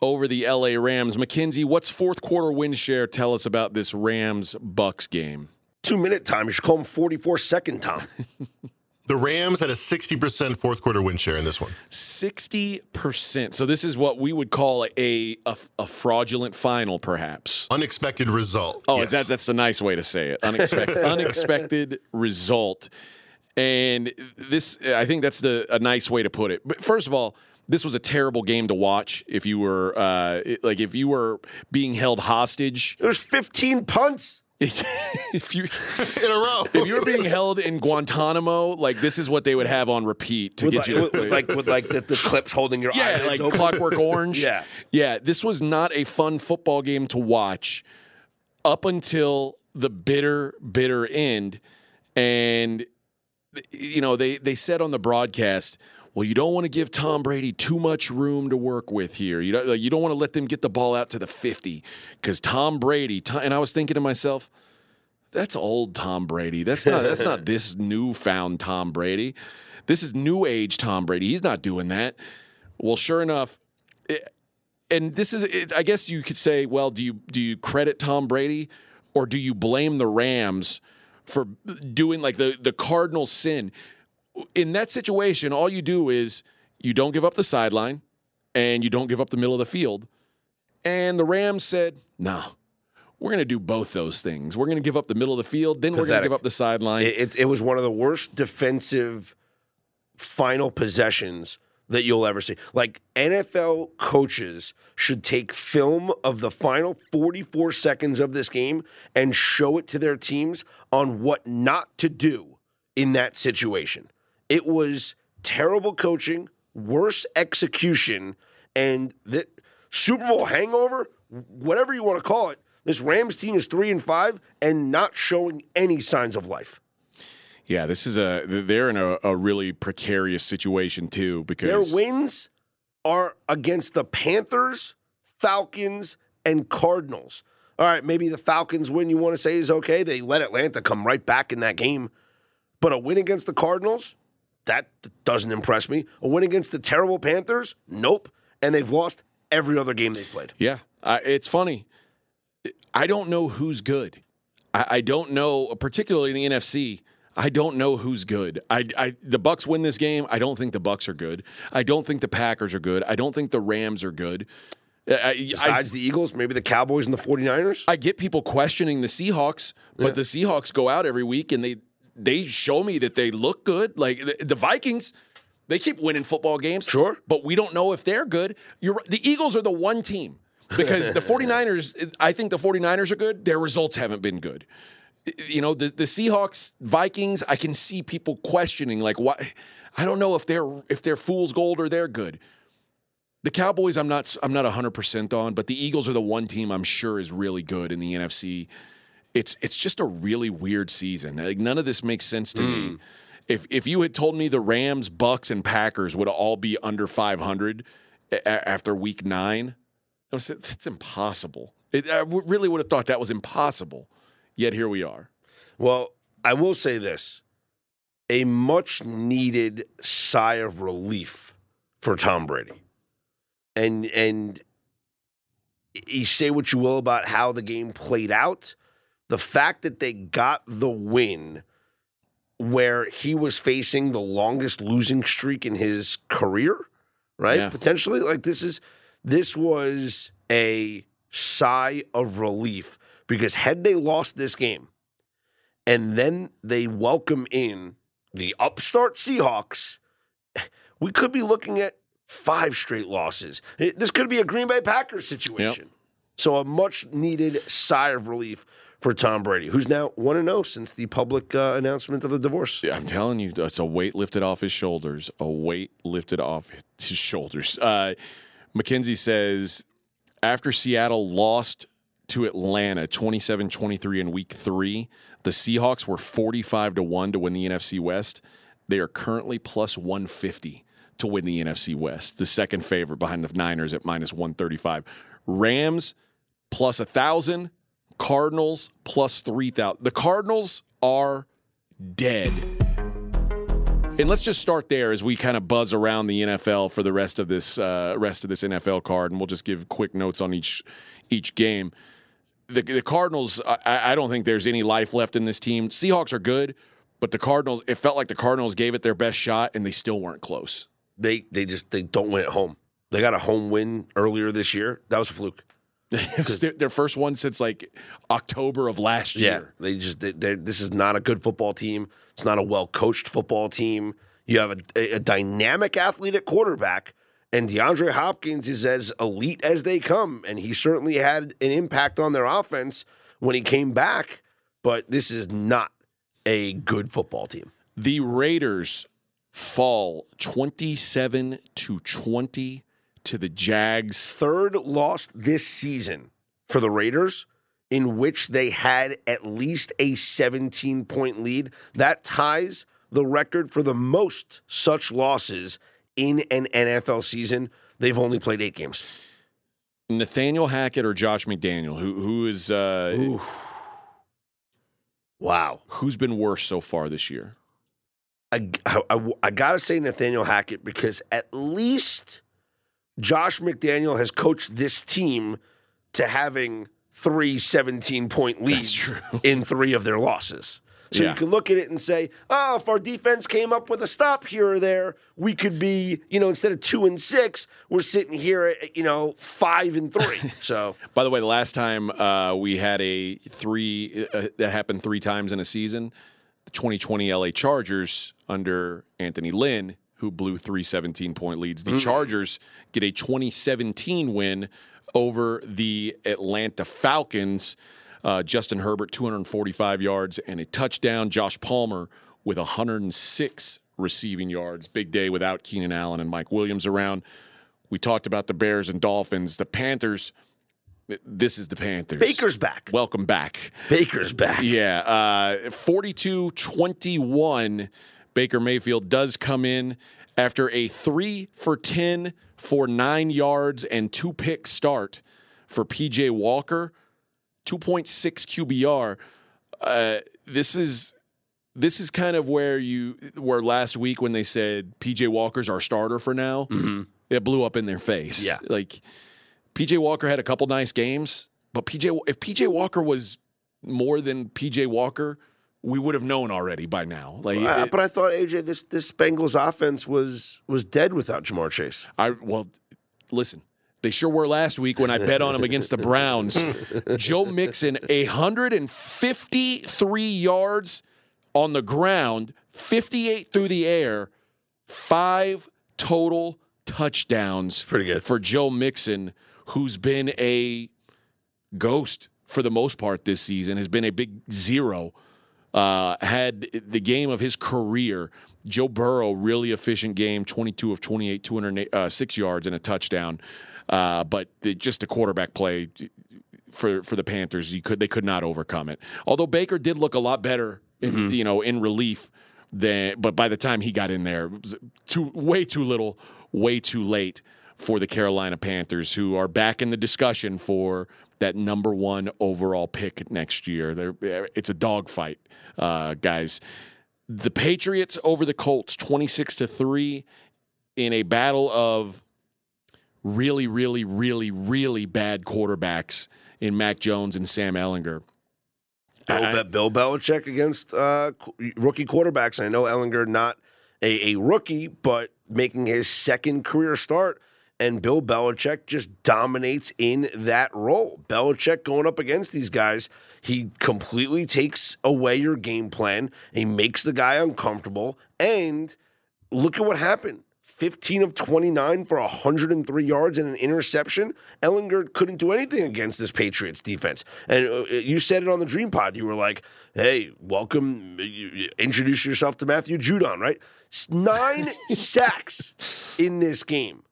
over the LA Rams. Mackenzie, what's fourth quarter win share? Tell us about this Rams Bucs game. Two minute time. You should call him 44 second Tom. (laughs) The Rams had a 60% fourth quarter win share in this one. 60%. So this is what we would call a a, a fraudulent final perhaps. Unexpected result. Oh, Yes. is that that's a nice way to say it. Unexpected (laughs) unexpected result. And this I think that's the a nice way to put it. But first of all, this was a terrible game to watch if you were uh, like if you were being held hostage. There's 15 punts. (laughs) if you in a row? if you were being held in Guantanamo, like this is what they would have on repeat to With get like, you to with, like with like the, the clips holding your Yeah, like open. Clockwork (laughs) Orange. Yeah. Yeah, this was not a fun football game to watch up until the bitter, bitter end. And, you know, they, they said on the broadcast, well, you don't want to give Tom Brady too much room to work with here. You don't, you don't want to let them get the ball out to the 50 because Tom Brady, Tom, and I was thinking to myself, that's old Tom Brady. That's not that's not (laughs) this newfound Tom Brady. This is new age Tom Brady. He's not doing that. Well, sure enough, it- and this is it, I guess you could say, well, do you do you credit Tom Brady or do you blame the Rams for doing like the the Cardinals sin? In that situation, all you do is you don't give up the sideline and you don't give up the middle of the field. And the Rams said, "No, we're going to do both those things. We're going to give up the middle of the field, then we're going to give up the sideline." It, it, it was one of the worst defensive final possessions that you'll ever see. Like NFL coaches should take film of the final 44 seconds of this game and show it to their teams on what not to do in that situation. It was terrible coaching, worse execution, and the Super Bowl hangover, whatever you want to call it. This Rams team is three and five and not showing any signs of life. yeah, this is a they're in a, a really precarious situation too because Their wins are against the Panthers, Falcons, and Cardinals. All right, maybe the Falcons win you want to say is okay. They let Atlanta come right back in that game. But a win against the Cardinals, that doesn't impress me. A win against the terrible Panthers, nope. And they've lost every other game they've played. Yeah, I, it's funny. I don't know who's good. I, I don't know, particularly in the NFC. I don't know who's good. I, I the Bucs win this game. I don't think the Bucs are good. I don't think the Packers are good. I don't think the Rams are good. I, I, Besides the Eagles, maybe the Cowboys and the 49ers. I get people questioning the Seahawks, but the Seahawks go out every week and they they show me that they look good. Like the, the Vikings, they keep winning football games. Sure. But we don't know if they're good. You're the Eagles are the one team because the (laughs) 49ers, I think the 49ers are good. Their results haven't been good. You know, the, the Seahawks, Vikings, I can see people questioning like why I don't know if they're if they're fool's gold or they're good. The Cowboys, I'm not I'm not 100% on, but the Eagles are the one team I'm sure is really good in the NFC. It's it's just a really weird season. Like none of this makes sense to me. Hmm. If if you had told me the Rams, Bucs, and Packers would all be under 500 a- after Week Nine, I would say it's impossible. It, I w- really would have thought that was impossible. Yet here we are. Well, I will say this a much needed sigh of relief for Tom Brady. And and you say what you will about how the game played out, the fact that they got the win where he was facing the longest losing streak in his career, right? Yeah. Potentially like this is this was a sigh of relief because had they lost this game and then they welcome in the upstart Seahawks, we could be looking at five straight losses. This could be a Green Bay Packers situation. So a much needed sigh of relief for Tom Brady, who's now 1 0 since the public uh, announcement of the divorce. Yeah, I'm telling you, it's a weight lifted off his shoulders. A weight lifted off his shoulders. Uh, Mackenzie says after Seattle lost to Atlanta 27 23 in week three, the Seahawks were 45 to 1 to win the NFC West. They are currently plus 150 to win the NFC West, the second favorite behind the Niners at minus 135. Rams plus 1,000, Cardinals plus 3,000. The Cardinals are dead. And let's just start there as we kind of buzz around the NFL for the rest of this uh, rest of this NFL card, and we'll just give quick notes on each each game. The, the Cardinals, I, I don't think there's any life left in this team. Seahawks are good, but the Cardinals, it felt like the Cardinals gave it their best shot, and they still weren't close. They they just they don't win at home. They got a home win earlier this year. That was a fluke. It was their, their, first one since like October of last year. Yeah, they just they, this is not a good football team. It's not a well coached football team. You have a, a, dynamic athlete at quarterback, and DeAndre Hopkins is as elite as they come, and he certainly had an impact on their offense when he came back. But this is not a good football team. The Raiders fall twenty-seven to twenty to the Jags. Third loss this season for the Raiders, in which they had at least a 17 point lead. That ties the record for the most such losses in an NFL season. They've only played eight games. Nathaniel Hackett or Josh McDaniel, who who is uh, wow, who's been worse so far this year? I, I, I gotta say Nathaniel Hackett because at least Josh McDaniel has coached this team to having three 17 point leads in three of their losses. So yeah. you can look at it and say, oh, if our defense came up with a stop here or there, we could be, you know, instead of two and six, we're sitting here at, you know, five and three. (laughs) So, by the way, the last time uh, we had a three uh, that happened three times in a season, the 2020 LA Chargers under Anthony Lynn who blew three 17 point leads. The mm. Chargers get a 2017 win over the Atlanta Falcons. Uh, Justin Herbert, 245 yards and a touchdown. Josh Palmer with 106 receiving yards. Big day without Keenan Allen and Mike Williams around. We talked about the Bears and Dolphins. The Panthers. This is the Panthers. Baker's back. Welcome back. Baker's back. Yeah. Uh, 42 21 Baker Mayfield does come in after a three for 10 for nine yards and two pick start for PJ Walker, 2.6 QBR. Uh, this is this is kind of where you were last week when they said PJ Walker's our starter for now. Mm-hmm. It blew up in their face. Yeah, like PJ Walker had a couple nice games, but PJ if PJ Walker was more than PJ Walker, we would have known already by now. Like, uh, it, but I thought AJ, this this Bengals offense was was dead without Ja'Marr Chase. I well, listen, they sure were last week when I bet on them against the Browns. (laughs) Joe Mixon, hundred and fifty three yards on the ground, fifty eight through the air, five total touchdowns. Pretty good for Joe Mixon, who's been a ghost for the most part this season, has been a big zero uh, had the game of his career. Joe Burrow, really efficient game, 22 of 28, 206 uh, yards and a touchdown. Uh, but the, just a quarterback play for for the Panthers, you could they could not overcome it. Although Baker did look a lot better, in, mm-hmm. you know, in relief than. But by the time he got in there, it was too way too little, way too late for the Carolina Panthers, who are back in the discussion for that number one overall pick next year. They're, it's a dogfight, uh, guys. The Patriots over the Colts, twenty six to three, in a battle of really, really, really, really bad quarterbacks in Mac Jones and Sam Ehlinger. Bill, Bill Belichick against uh, rookie quarterbacks. I know Ehlinger not a, a rookie, but making his second career start and Bill Belichick just dominates in that role. Belichick going up against these guys, he completely takes away your game plan. He makes the guy uncomfortable. And look at what happened. 15 of 29 for 103 yards and an interception. Ehlinger couldn't do anything against this Patriots defense. And uh, you said it on the Dream Pod. You were like, hey, welcome, introduce yourself to Matthew Judon, right? Nine (laughs) sacks in this game.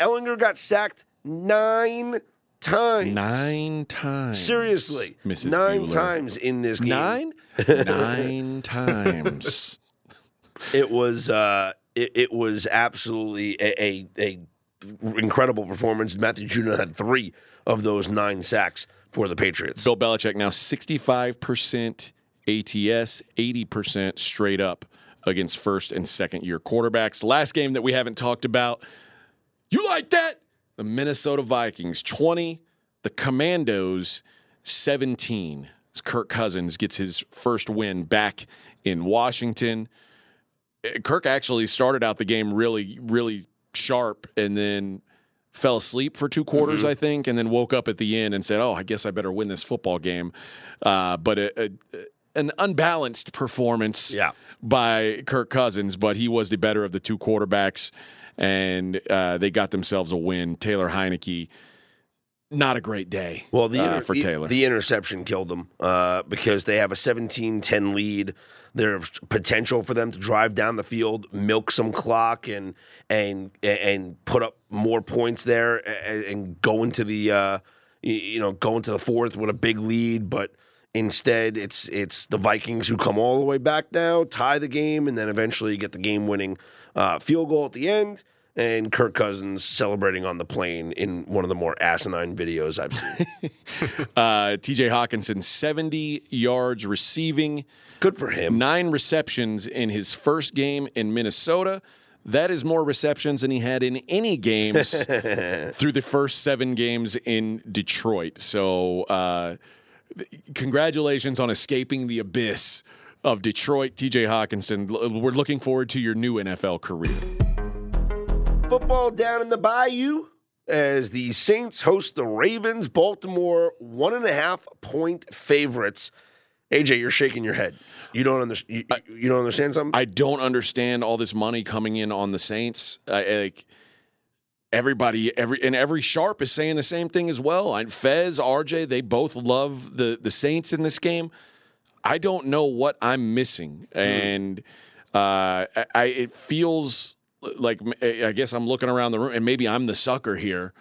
Ehlinger got sacked nine times. Nine times. Seriously. Mrs. Nine Bueller. times in this game. Nine? (laughs) Nine times. It was uh, it, it was absolutely a, a, a incredible performance. Matthew Judon had three of those nine sacks for the Patriots. Bill Belichick now 65% ATS, 80% straight up against first and second year quarterbacks. Last game that we haven't talked about. You like that? The Minnesota Vikings 20, the Commandos 17. As Kirk Cousins gets his first win back in Washington. Kirk actually started out the game really, really sharp and then fell asleep for two quarters, I think, and then woke up at the end and said, "Oh, I guess I better win this football game." Uh, but a, a, an unbalanced performance Yeah. by Kirk Cousins, but he was the better of the two quarterbacks, and uh, they got themselves a win. Taylor Heinicke, not a great day. Well, the, uh, for Taylor. the interception killed them uh, because they have a 17-10 lead. There's potential for them to drive down the field, milk some clock, and and and put up more points there, and, and go into the uh, you know go into the fourth with a big lead. But instead, it's it's the Vikings who come all the way back now, tie the game, and then eventually get the game-winning uh, field goal at the end. And Kirk Cousins celebrating on the plane in one of the more asinine videos I've seen. (laughs) uh, T.J. Hockenson, seventy yards receiving. Good for him. nine receptions in his first game in Minnesota. That is more receptions than he had in any games (laughs) through the first seven games in Detroit. So, uh, congratulations on escaping the abyss of Detroit, TJ Hockenson. We're looking forward to your new NFL career. Football down in the bayou as the Saints host the Ravens. Baltimore one and a half point favorites. AJ, you're shaking your head. You don't understand. You, you don't understand something. I don't understand all this money coming in on the Saints. I, like everybody, every and every sharp is saying the same thing as well. And Fez, RJ, they both love the the Saints in this game. I don't know what I'm missing, and uh, I, I it feels like I guess I'm looking around the room, and maybe I'm the sucker here.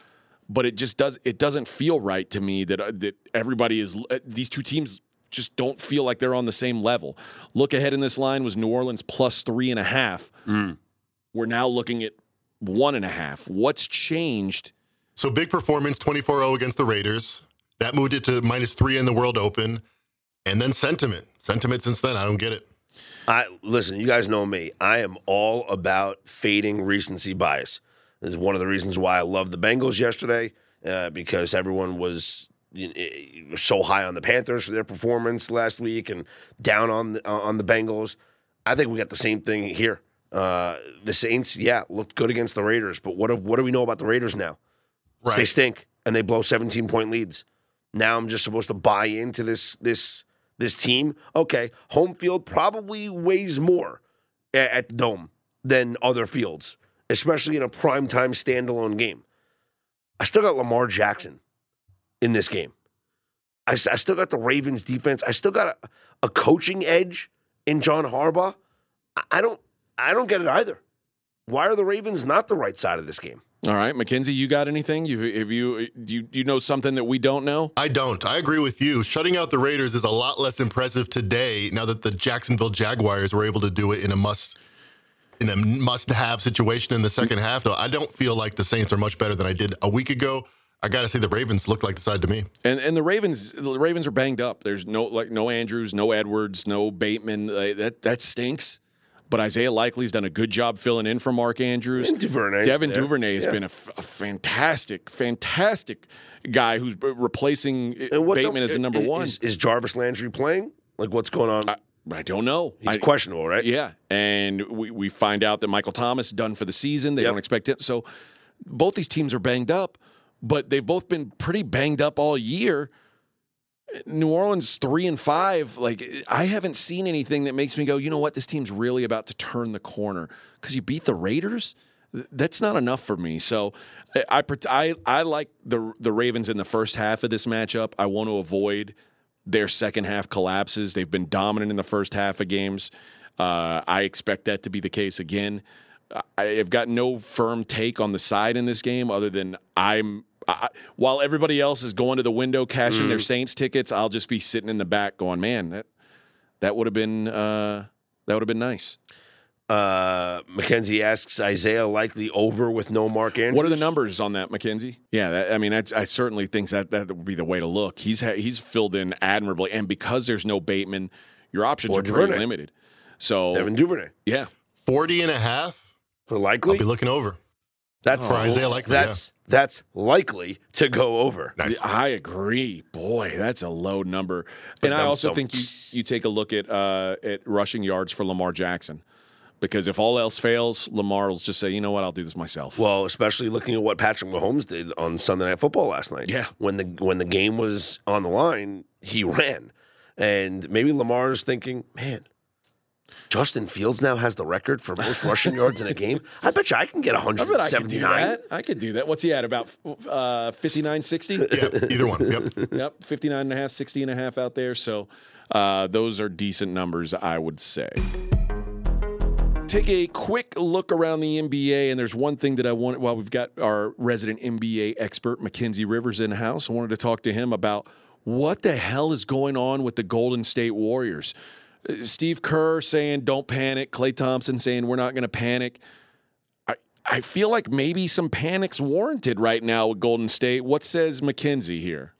But it just does. It doesn't feel right to me that uh, that everybody is. These two teams just don't feel like they're on the same level. Look ahead in this line was New Orleans plus three and a half. We're now looking at one and a half. What's changed? So big performance, 24-0 against the Raiders. That moved it to minus three in the World Open. And then sentiment. Sentiment since then, I don't get it. I listen. You guys know me. I am all about fading recency bias. This is one of the reasons why I love the Bengals yesterday uh, because everyone was you know, so high on the Panthers for their performance last week and down on the, on the Bengals. I think we got the same thing here. Uh, the Saints, yeah, looked good against the Raiders, but what do, what do we know about the Raiders now? Right. They stink and they blow 17 point leads. Now I'm just supposed to buy into this this this team. Okay, home field probably weighs more a- at the dome than other fields, especially in a primetime standalone game. I still got Lamar Jackson in this game. I still got the Ravens defense. I still got a, a coaching edge in John Harbaugh. I, I don't I don't get it either. Why are the Ravens not the right side of this game? All right, Mackenzie, you got anything? You have you uh, do you, you know something that we don't know? I don't. I agree with you. Shutting out the Raiders is a lot less impressive today now that the Jacksonville Jaguars were able to do it in a must in a must-have situation in the second half. Though I don't feel like the Saints are much better than I did a week ago. I got to say the Ravens look like the side to me. And and the Ravens the Ravens are banged up. There's no like no Andrews, no Edwards, no Bateman. Like, that that stinks. But Isaiah Likely's done a good job filling in for Mark Andrews. And Duvernay's Devin there. Duvernay has Yeah. been a, f- a fantastic, fantastic guy who's replacing uh, what's Bateman up- as the number is- one. Is, is Jarvis Landry playing? Like, what's going on? I, I don't know. He's I- questionable, right? Yeah, and we, we find out that Michael Thomas done for the season. They Yep. don't expect it. So both these teams are banged up, but they've both been pretty banged up all year. New Orleans three and five. Like I haven't seen anything that makes me go, you know what, this team's really about to turn the corner because you beat the Raiders. That's not enough for me. So I, I I like the the Ravens in the first half of this matchup. I want to avoid their second half collapses. They've been dominant in the first half of games. Uh, I expect that to be the case again. I have got no firm take on the side in this game other than I'm. I, while everybody else is going to the window cashing their Saints tickets, I'll just be sitting in the back going, "Man, that that would have been uh, that would have been nice." Uh, Mackenzie asks Isaiah Likely over with no Mark Andrews. What are the numbers on that, Mackenzie? Yeah, that, I mean, that's, I certainly think that that would be the way to look. He's ha- he's filled in admirably, and because there's no Bateman, your options Or are pretty limited. So Devin Duvernay yeah, 40 and a half. for likely. I'll be looking over. That's For Isaiah Likely, That's that's likely to go over. Nice. I agree. Boy, that's a low number. And I dum also dum. think you you take a look at uh, at rushing yards for Lamar Jackson. Because if all else fails, Lamar will just say, you know what, I'll do this myself. Well, especially looking at what Patrick Mahomes did on Sunday Night Football last night. Yeah. When the when the game was on the line, he ran. And maybe Lamar's thinking, man, Justin Fields now has the record for most rushing yards in a game. (laughs) I bet you I can get I bet I could do that. I could do that. What's he at? About uh, 59, 60? (laughs) Yeah, either one. Yep. yep, 59 and a half, 60 and a half out there. So uh, those are decent numbers, I would say. Take a quick look around the NBA, and there's one thing that I want. While we've got our resident NBA expert, Mackenzie Rivers, in house, I wanted to talk to him about what the hell is going on with the Golden State Warriors. Steve Kerr saying, don't panic. Klay Thompson saying, we're not going to panic. I, I feel like maybe some panic's warranted right now with Golden State. What says Mackenzie here?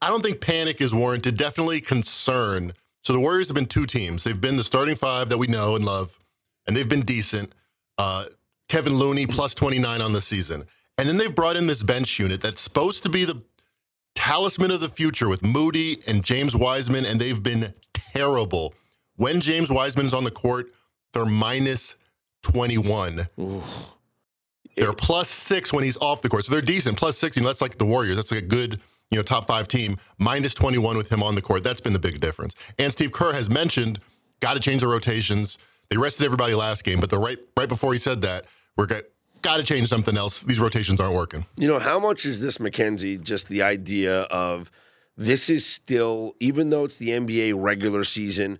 I don't think panic is warranted. Definitely concern. So the Warriors have been two teams. They've been the starting five that we know and love, and they've been decent. Uh, Kevin Looney plus 29 on the season. And then they've brought in this bench unit that's supposed to be the talisman of the future with Moody and James Wiseman, and they've been terrible. When James Wiseman's on the court, they're minus 21. They're plus six when he's off the court. So they're decent. Plus six, you know, that's like the Warriors. That's like a good, you know, top five team. Minus 21 with him on the court. That's been the big difference. And Steve Kerr has mentioned, got to change the rotations. They rested everybody last game, but the right right before he said that, we're got got to change something else. These rotations aren't working. You know, how much is this, Mackenzie, Just the idea of this is still, even though it's the NBA regular season,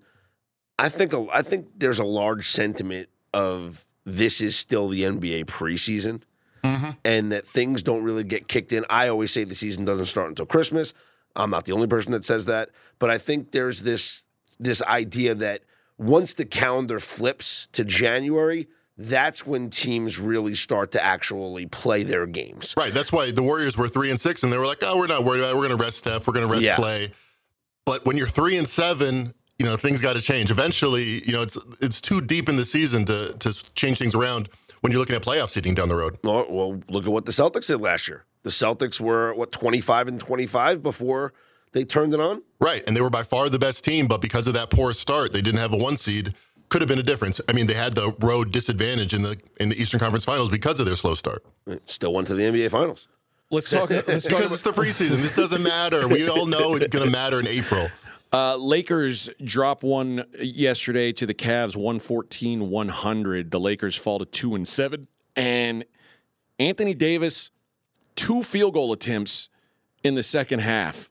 I think a, I think there's a large sentiment of this is still the NBA preseason, mm-hmm. and that things don't really get kicked in. I always say the season doesn't start until Christmas. I'm not the only person that says that, but I think there's this this idea that once the calendar flips to January, that's when teams really start to actually play their games. Right. That's why the Warriors were three and six, and they were like, "Oh, we're not worried about it. We're going to rest Steph. We're going to rest Yeah. Klay." But when you're three and seven, you know things got to change. Eventually, you know it's it's too deep in the season to to change things around when you're looking at playoff seeding down the road. Well, well, look at what the Celtics did last year. The Celtics were what 25 and 25 before they turned it on. Right. And they were by far the best team, but because of that poor start, they didn't have a one seed. Could have been a difference. I mean, they had the road disadvantage in the in the Eastern Conference Finals because of their slow start. Still went to the NBA Finals. Let's talk. Let's talk Because about, it's the preseason. This doesn't matter. We all know it's going to matter in April. Uh, Lakers drop one yesterday to the Cavs, 114-100. The Lakers fall to two and seven, and Anthony Davis, two field goal attempts in the second half,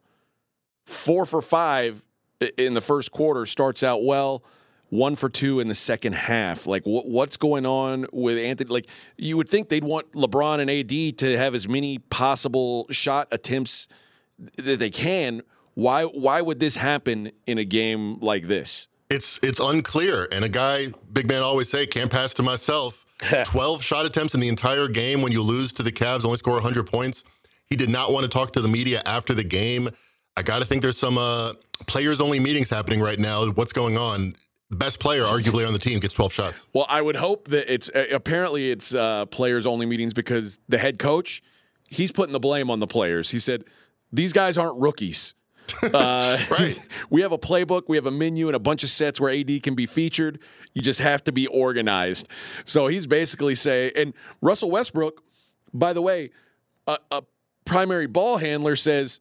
four for five in the first quarter. Starts out well. One for two in the second half. Like, what, what's going on with Anthony? Like, you would think they'd want LeBron and AD to have as many possible shot attempts that they can. Why why would this happen in a game like this? It's it's unclear. And a guy, big man, always say, can't pass to myself. (laughs) Twelve shot attempts in the entire game. When you lose to the Cavs, only score 100 points. He did not want to talk to the media after the game. I got to think there's some uh, players only meetings happening right now. What's going on? The best player, arguably on the team, gets 12 shots. Well, I would hope that it's uh, apparently it's uh, players only meetings because the head coach he's putting the blame on the players. He said these guys aren't rookies. (laughs) Uh, Right. (laughs) we have a playbook, we have a menu, and a bunch of sets where AD can be featured. You just have to be organized. So he's basically saying, and Russell Westbrook, by the way, a, a primary ball handler says,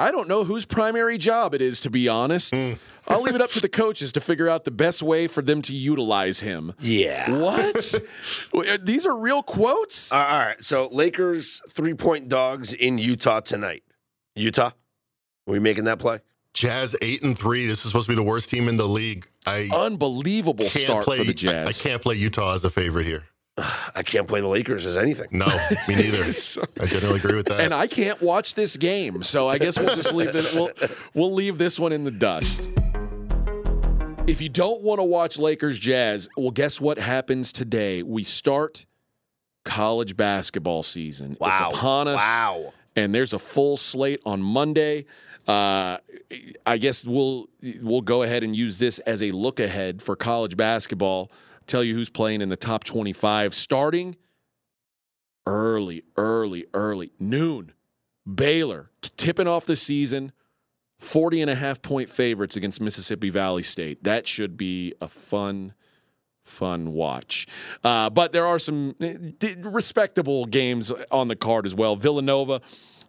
I don't know whose primary job it is, to be honest. I'll leave it up to the coaches to figure out the best way for them to utilize him. Yeah. What? (laughs) These are real quotes? Uh, all right. So Lakers three point dogs in Utah tonight. Utah, are we making that play? Jazz eight and three. This is supposed to be the worst team in the league. I Unbelievable can't start play. for the I, Jazz. I can't play Utah as a favorite here. (sighs) I can't play the Lakers as anything. No, me neither. (laughs) I generally agree with that. and I can't watch this game, so I guess we'll just leave it. We'll we'll leave this one in the dust. If you don't want to watch Lakers Jazz, well, guess what happens today? We start college basketball season. Wow. It's upon us. Wow. And there's a full slate on Monday. Uh, I guess we'll we'll go ahead and use this as a look ahead for college basketball. Tell you who's playing in the top 25 starting early, early, early noon. Baylor tipping off the season 40 and a half point favorites against Mississippi Valley State. That should be a fun, fun watch. Uh, but there are some eh, respectable games on the card as well. Villanova.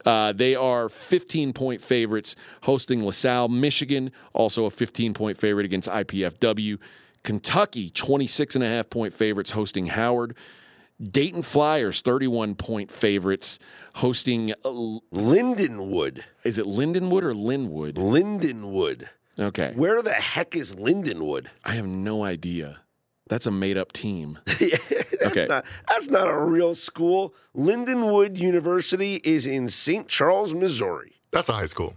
Uh, they are 15 point favorites hosting LaSalle, Michigan, also a 15 point favorite against IPFW. Kentucky, 26 and a half point favorites hosting Howard. Dayton Flyers, 31 point favorites hosting, uh, Lindenwood. is it Lindenwood or Linwood? Lindenwood. Okay. Where the heck is Lindenwood? I have no idea. That's a made up team. (laughs) that's Okay. not that's not a real school. Lindenwood University is in St. Charles, Missouri. That's a high school.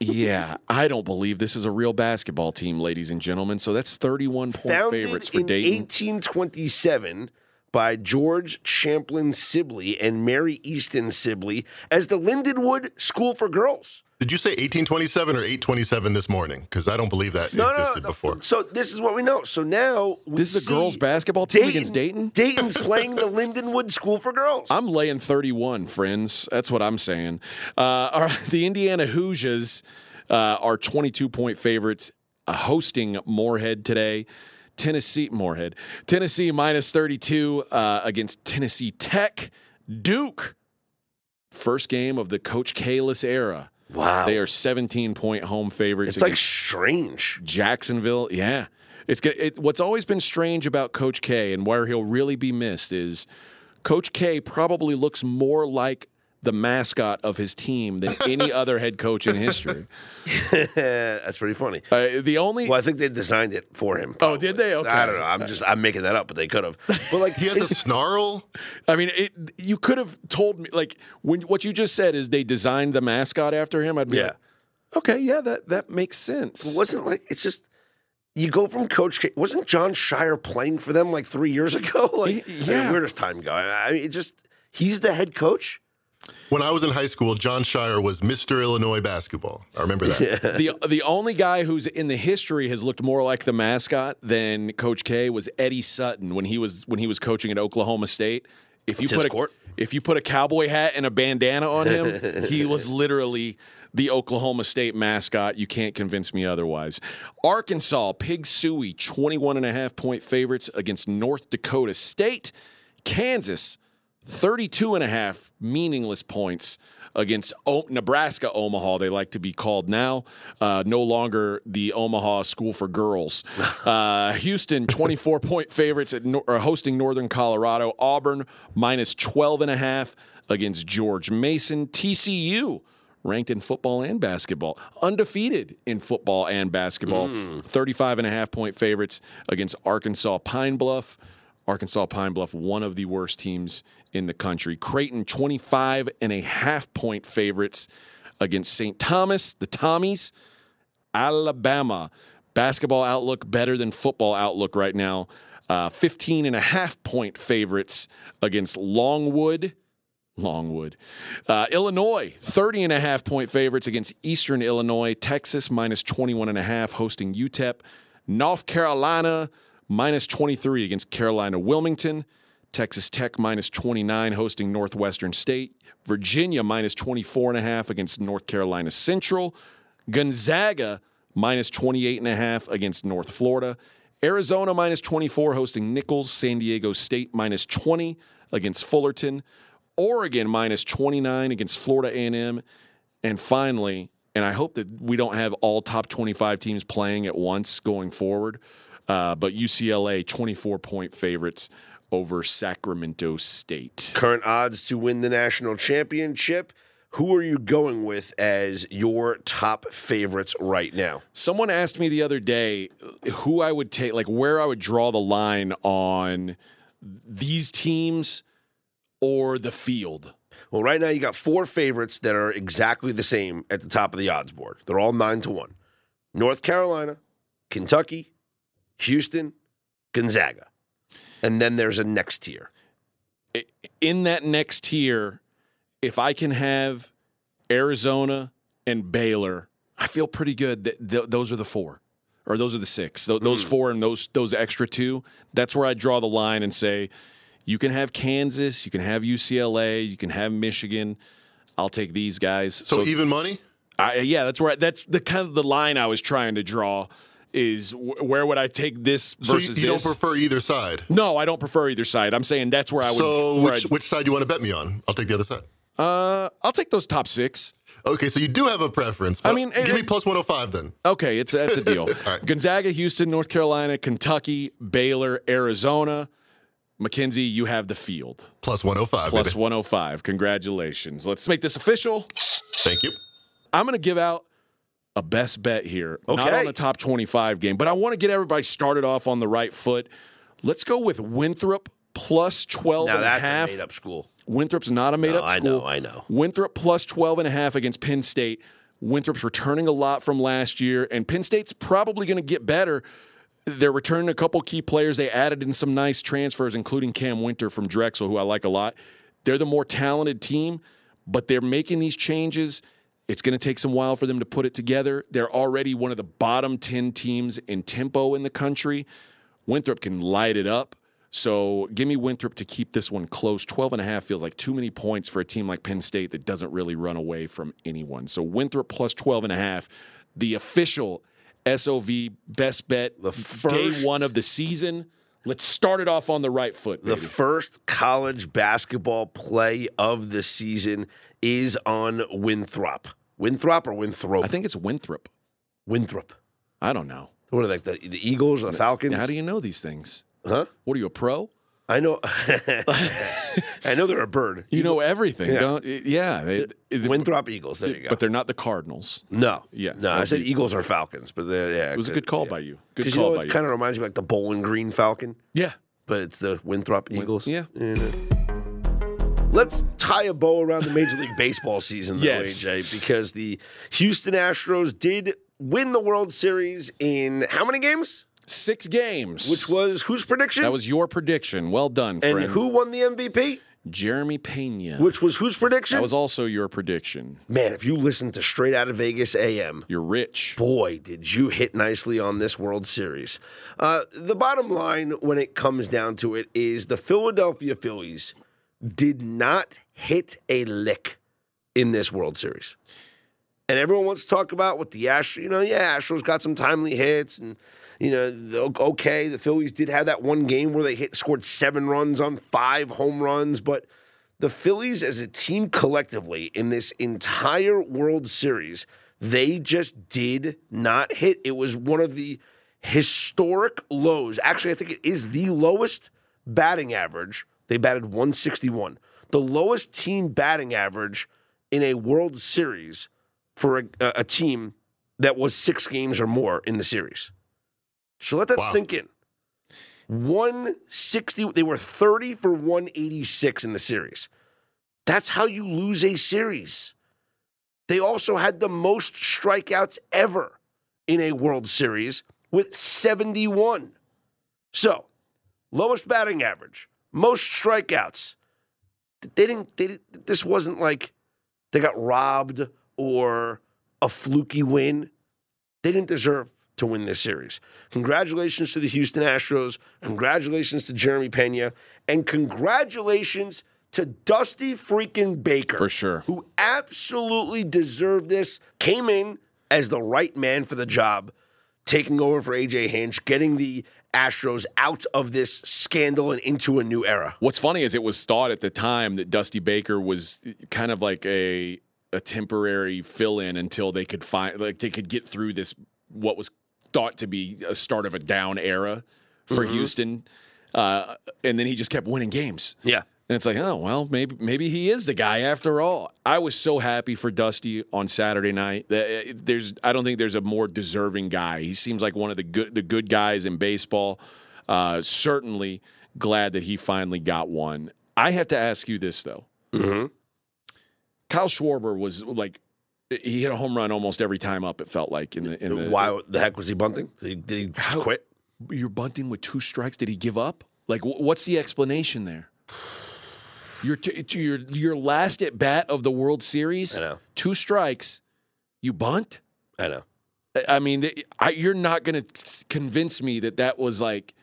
yeah, I don't believe this is a real basketball team, ladies and gentlemen. So that's 31 point Founded favorites for in Dayton. 1827 by George Champlin Sibley and Mary Easton Sibley as the Lindenwood School for Girls. Did you say 1827 or 827 this morning? Because I don't believe that No, no, existed no. before. So this is what we know. So now we This is a girls' basketball team against Dayton? Dayton's playing the Lindenwood School for Girls. I'm laying 31, friends. That's what I'm saying. Uh, all right, (laughs) the Indiana Hoosiers uh, are 22 point favorites uh, hosting Morehead today. Tennessee, Morehead. Tennessee minus 32 uh, against Tennessee Tech. Duke, first game of the Coach Kalis era. Wow. They are 17 point home favorites. it's like strange. Jacksonville, yeah. It's good. It, what's always been strange about Coach K and where he'll really be missed is Coach K probably looks more like the mascot of his team than (laughs) any other head coach in history. (laughs) That's pretty funny. Uh, the only Well, I think they designed it for him. Oh, did they? Okay. I don't know. I'm just I'm making that up, but they could have. (laughs) But like He has a snarl. I mean, it, you could have told me like when what you just said is they designed the mascot after him. I'd be Yeah. like, okay, yeah, that that makes sense. It wasn't like it's just you go from Coach K. Wasn't Jon Scheyer playing for them like three years ago? Like, Y- I mean, where does time go? I mean, it just he's the head coach. When I was in high school, Jon Scheyer was Mr. Illinois basketball. I remember that. (laughs) the the only guy who's in the history has looked more like the mascot than Coach K was Eddie Sutton when he was when he was coaching at Oklahoma State. If you That's put a court. if you put a cowboy hat and a bandana on him, (laughs) he was literally the Oklahoma State mascot. You can't convince me otherwise. Arkansas, Pig Sooie, 21 and a half point favorites against North Dakota State. Kansas, 32 and a half meaningless points against o- Nebraska Omaha, they like to be called now. Uh, no longer the Omaha School for Girls. (laughs) Uh, Houston, 24 point favorites at nor- or hosting Northern Colorado. Auburn, minus 12 and a half against George Mason. TCU, ranked in football and basketball, undefeated in football and basketball. 35 and a half point favorites against Arkansas Pine Bluff. Arkansas Pine Bluff, one of the worst teams in the country. Creighton, 25 and a half point favorites against St. Thomas, the Tommies. Alabama, basketball outlook better than football outlook right now. Uh, 15 and a half point favorites against Longwood. Longwood. Uh, Illinois, 30 and a half point favorites against Eastern Illinois. Texas, minus 21 and a half, hosting UTEP. North Carolina, minus 23 against Carolina Wilmington. Texas Tech, minus 29, hosting Northwestern State. Virginia, minus 24 and a half against North Carolina Central. Gonzaga, minus 28 and a half against North Florida. Arizona, minus 24, hosting Nicholls. San Diego State, minus 20 against Fullerton. Oregon minus 29 against Florida A&M, and finally, and I hope that we don't have all top 25 teams playing at once going forward, uh, but UCLA 24 point favorites over Sacramento State. Current odds to win the national championship. Who are you going with as your top favorites right now? Someone asked me the other day who I would take, like where I would draw the line on these teams or the field. Well, right now you got four favorites that are exactly the same at the top of the odds board. They're all nine to one. North Carolina, Kentucky, Houston, Gonzaga. And then there's a next tier. in that next tier, if I can have Arizona and Baylor, I feel pretty good that th- those are the four, or those are the six. Th- those hmm. four and those those extra two. That's where I draw the line and say, you can have Kansas, you can have UCLA, you can have Michigan. I'll take these guys. So, even money? I, yeah, that's where I, that's the kind of the line I was trying to draw. Is wh- where would I take this So you, versus you don't prefer either side. no, I don't prefer either side. I'm saying that's where I would. So which, which side do you want to bet me on? I'll take the other side. uh, I'll take those top six. Okay, so you do have a preference. I mean, give eh, me plus 105 then. Okay, it's that's a (laughs) deal. right. Gonzaga, Houston, North Carolina, Kentucky, Baylor, Arizona. Mackenzie, you have the field. Plus 105. Plus baby. 105. Congratulations. Let's make this official. Thank you. I'm going to give out a best bet here. Not on the top 25 game, but I want to get everybody started off on the right foot. Let's go with Winthrop plus 12 Now and a half. a made up school. Winthrop's not a made No, up I school. know, I know. Winthrop plus 12 and a half against Penn State. Winthrop's returning a lot from last year, and Penn State's probably going to get better. They're returning a couple key players. They added in some nice transfers, including Cam Wynter from Drexel, who I like a lot. They're the more talented team, but they're making these changes. It's going to take some while for them to put it together. They're already one of the bottom 10 teams in tempo in the country. Winthrop can light it up. So give me Winthrop to keep this one close. 12 and a half feels like too many points for a team like Penn State that doesn't really run away from anyone. So Winthrop plus 12 and a half, the official SOV best bet The day one of the season. Let's start it off on the right foot. The first college basketball play of the season is on Winthrop. Winthrop or Winthrop? I think it's Winthrop. Winthrop. I don't know. What are they, the, the Eagles or the Falcons? How do you know these things? Huh? What are you, a pro? I know. (laughs) I know they're a bird. You know everything, Yeah. don't? Yeah. Winthrop Eagles. There you go. but they're not the Cardinals. no, Yeah, no. I said Eagles or Falcons, but yeah, It was a good call by you. Good Because you call know, by it you. kind of reminds me like the Bowling Green Falcon, yeah. but it's the Winthrop Eagles. yeah. Uh, let's tie a bow around the Major League Baseball season, though, Yes. AJ, because the Houston Astros did win the World Series in how many games? Six games. Which was whose prediction? That was your prediction. Well done, and friend. who won the MVP? Jeremy Pena. Which was whose prediction? that was also your prediction. Man, if you listen to Straight Out of Vegas AM, You're rich. boy, did you hit nicely on this World Series. Uh, the bottom line, when it comes down to it, is the Philadelphia Phillies did not hit a lick in this World Series. And everyone wants to talk about what the Astros, you know, yeah, Astros got some timely hits and, you know, okay, the Phillies did have that one game where they hit scored seven runs on five home runs, but the Phillies as a team collectively in this entire World Series, they just did not hit. It was one of the historic lows. Actually, I think it is the lowest batting average. They batted 161. The lowest team batting average in a World Series for a, a team that was six games or more in the series. So let that Wow. sink in. 160, they were 30 for 186 in the series. That's how you lose a series. They also had the most strikeouts ever in a World Series with 71. So, lowest batting average, most strikeouts. They didn't, they didn't this wasn't like they got robbed or a fluky win. They didn't deserve to win this series. Congratulations to the Houston Astros. Congratulations to Jeremy Pena. And congratulations to Dusty freaking Baker. For sure. Who absolutely deserved this. Came in as the right man for the job, taking over for AJ Hinch, getting the Astros out of this scandal and into a new era. What's funny is it was thought at the time that Dusty Baker was kind of like a a temporary fill-in until they could find like they could get through this what was thought to be a start of a down era for Houston. Uh, and then he just kept winning games. Yeah. And it's like, oh well, maybe maybe he is the guy after all. I was so happy for Dusty on Saturday night. Uh, There's, I don't think there's a more deserving guy. He seems like one of the good the good guys in baseball. Uh, certainly glad that he finally got one. I have to ask you this though. Mm-hmm. Kyle Schwarber was like He hit a home run almost every time up. It felt like in the in the. Why the heck was he bunting? Did he, did he just How- quit? You're bunting with two strikes. Did he give up? Like, what's the explanation there? Your t- your your last at bat of the World Series. I know. Two strikes. You bunt. I know. I- I mean, I, you're not going to convince me that that was like.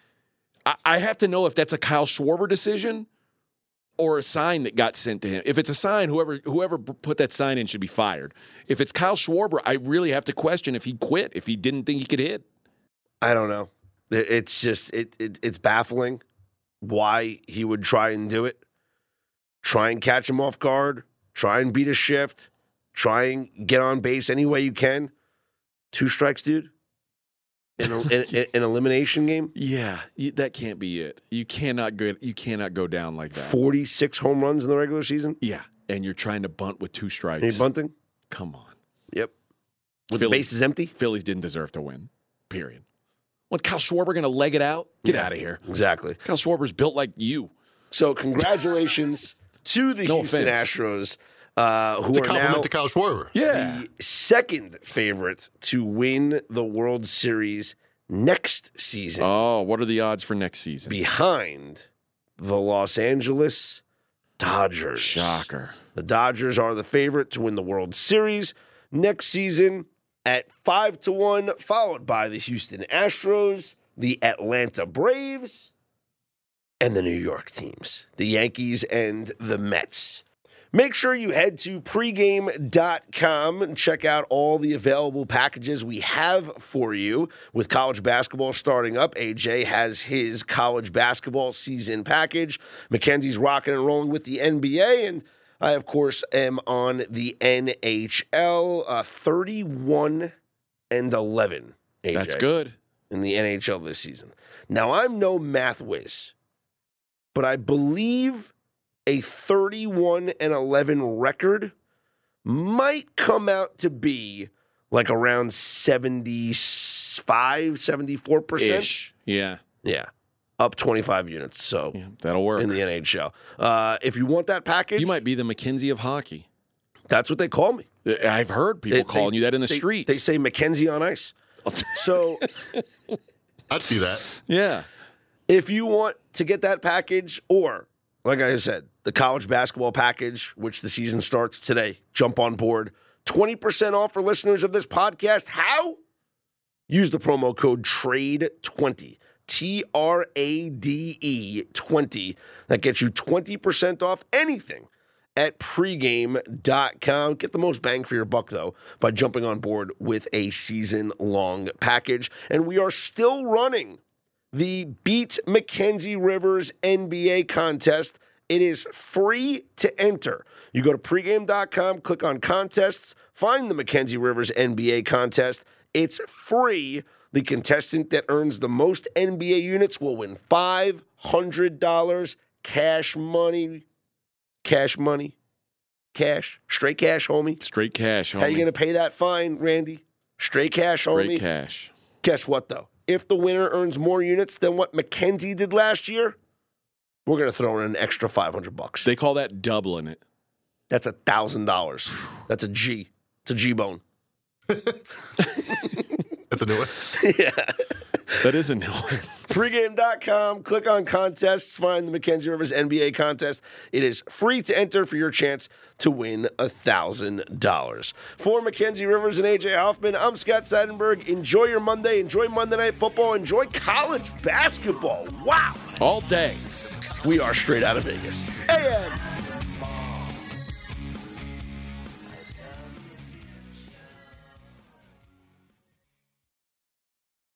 I, I have to know if that's a Kyle Schwarber decision or a sign that got sent to him. If it's a sign, whoever whoever put that sign in should be fired. If it's Kyle Schwarber, I really have to question if he quit if he didn't think he could hit. I don't know. It's just it, it it's baffling why he would try and do it. Try and catch him off guard. Try and beat a shift. Try and get on base any way you can. Two strikes, dude. In, a, in, in an elimination game, Yeah, you, that can't be it. You cannot go. You cannot go down like that. forty six home runs in the regular season. Yeah, and you're trying to bunt with two Any strikes. bunting? Come on, Yep. With the Phillies- bases empty. Phillies didn't deserve to win. Period. What Kyle Schwarber going to leg it out? Get out of here. Exactly. Kyle Schwarber's built like you. So congratulations (laughs) to the No Houston offense. Astros, uh, who It's a are compliment now to Kyle Schwarber. Yeah. the second favorite to win the World Series next season, Oh, what are the odds for next season? behind the Los Angeles Dodgers. Shocker. The Dodgers are the favorite to win the World Series next season at five to one, followed by the Houston Astros, the Atlanta Braves, and the New York teams, the Yankees and the Mets. Make sure you head to pregame.com and check out all the available packages we have for you. With college basketball starting up, AJ has his college basketball season package. Mackenzie's rocking and rolling with the NBA. And I, of course, am on the NHL uh, 31 and 11. AJ That's good. in the NHL this season. Now, I'm no math whiz, but I believe a 31 and 11 record might come out to be like around 75, 74%. Ish. Yeah. Yeah. Up 25 units. So Yeah. That'll work. in the NHL. Uh, if you want that package, you might be the Mackenzie of hockey. that's what they call me. I've heard people They- calling they- you that in the they- streets. They say Mackenzie on ice. (laughs) So I'd see that. yeah. if you want to get that package, or like I said, the college basketball package, which the season starts today, jump on board. 20% off for listeners of this podcast. How? Use the promo code TRADE20. T R A D E 20. That gets you 20% off anything at pregame.com. Get the most bang for your buck, though, by jumping on board with a season long package. And we are still running the Beat Mackenzie Rivers NBA contest. It is free to enter. You go to pregame.com, click on contests, find the Mackenzie Rivers NBA contest. It's free. The contestant that earns the most NBA units will win $500 cash money. Cash money. Cash. Straight cash, homie. Straight cash, homie. How you going to pay that fine, Randy? Straight cash, homie. Straight cash. Guess what, though? If the winner earns more units than what Mackenzie did last year, we're going to throw in an extra 500 bucks. They call that doubling it. That's a $1,000. That's a G. It's a G bone. (laughs) That's a new one. (laughs) yeah. That is a new one. Pregame.com, click on contests, find the Mackenzie Rivers NBA contest. It is free to enter for your chance to win a $1,000. For Mackenzie Rivers and AJ Hoffman, I'm Scott Seidenberg. Enjoy your Monday. Enjoy Monday Night Football. Enjoy college basketball. Wow. All day. We are straight out of Vegas. AM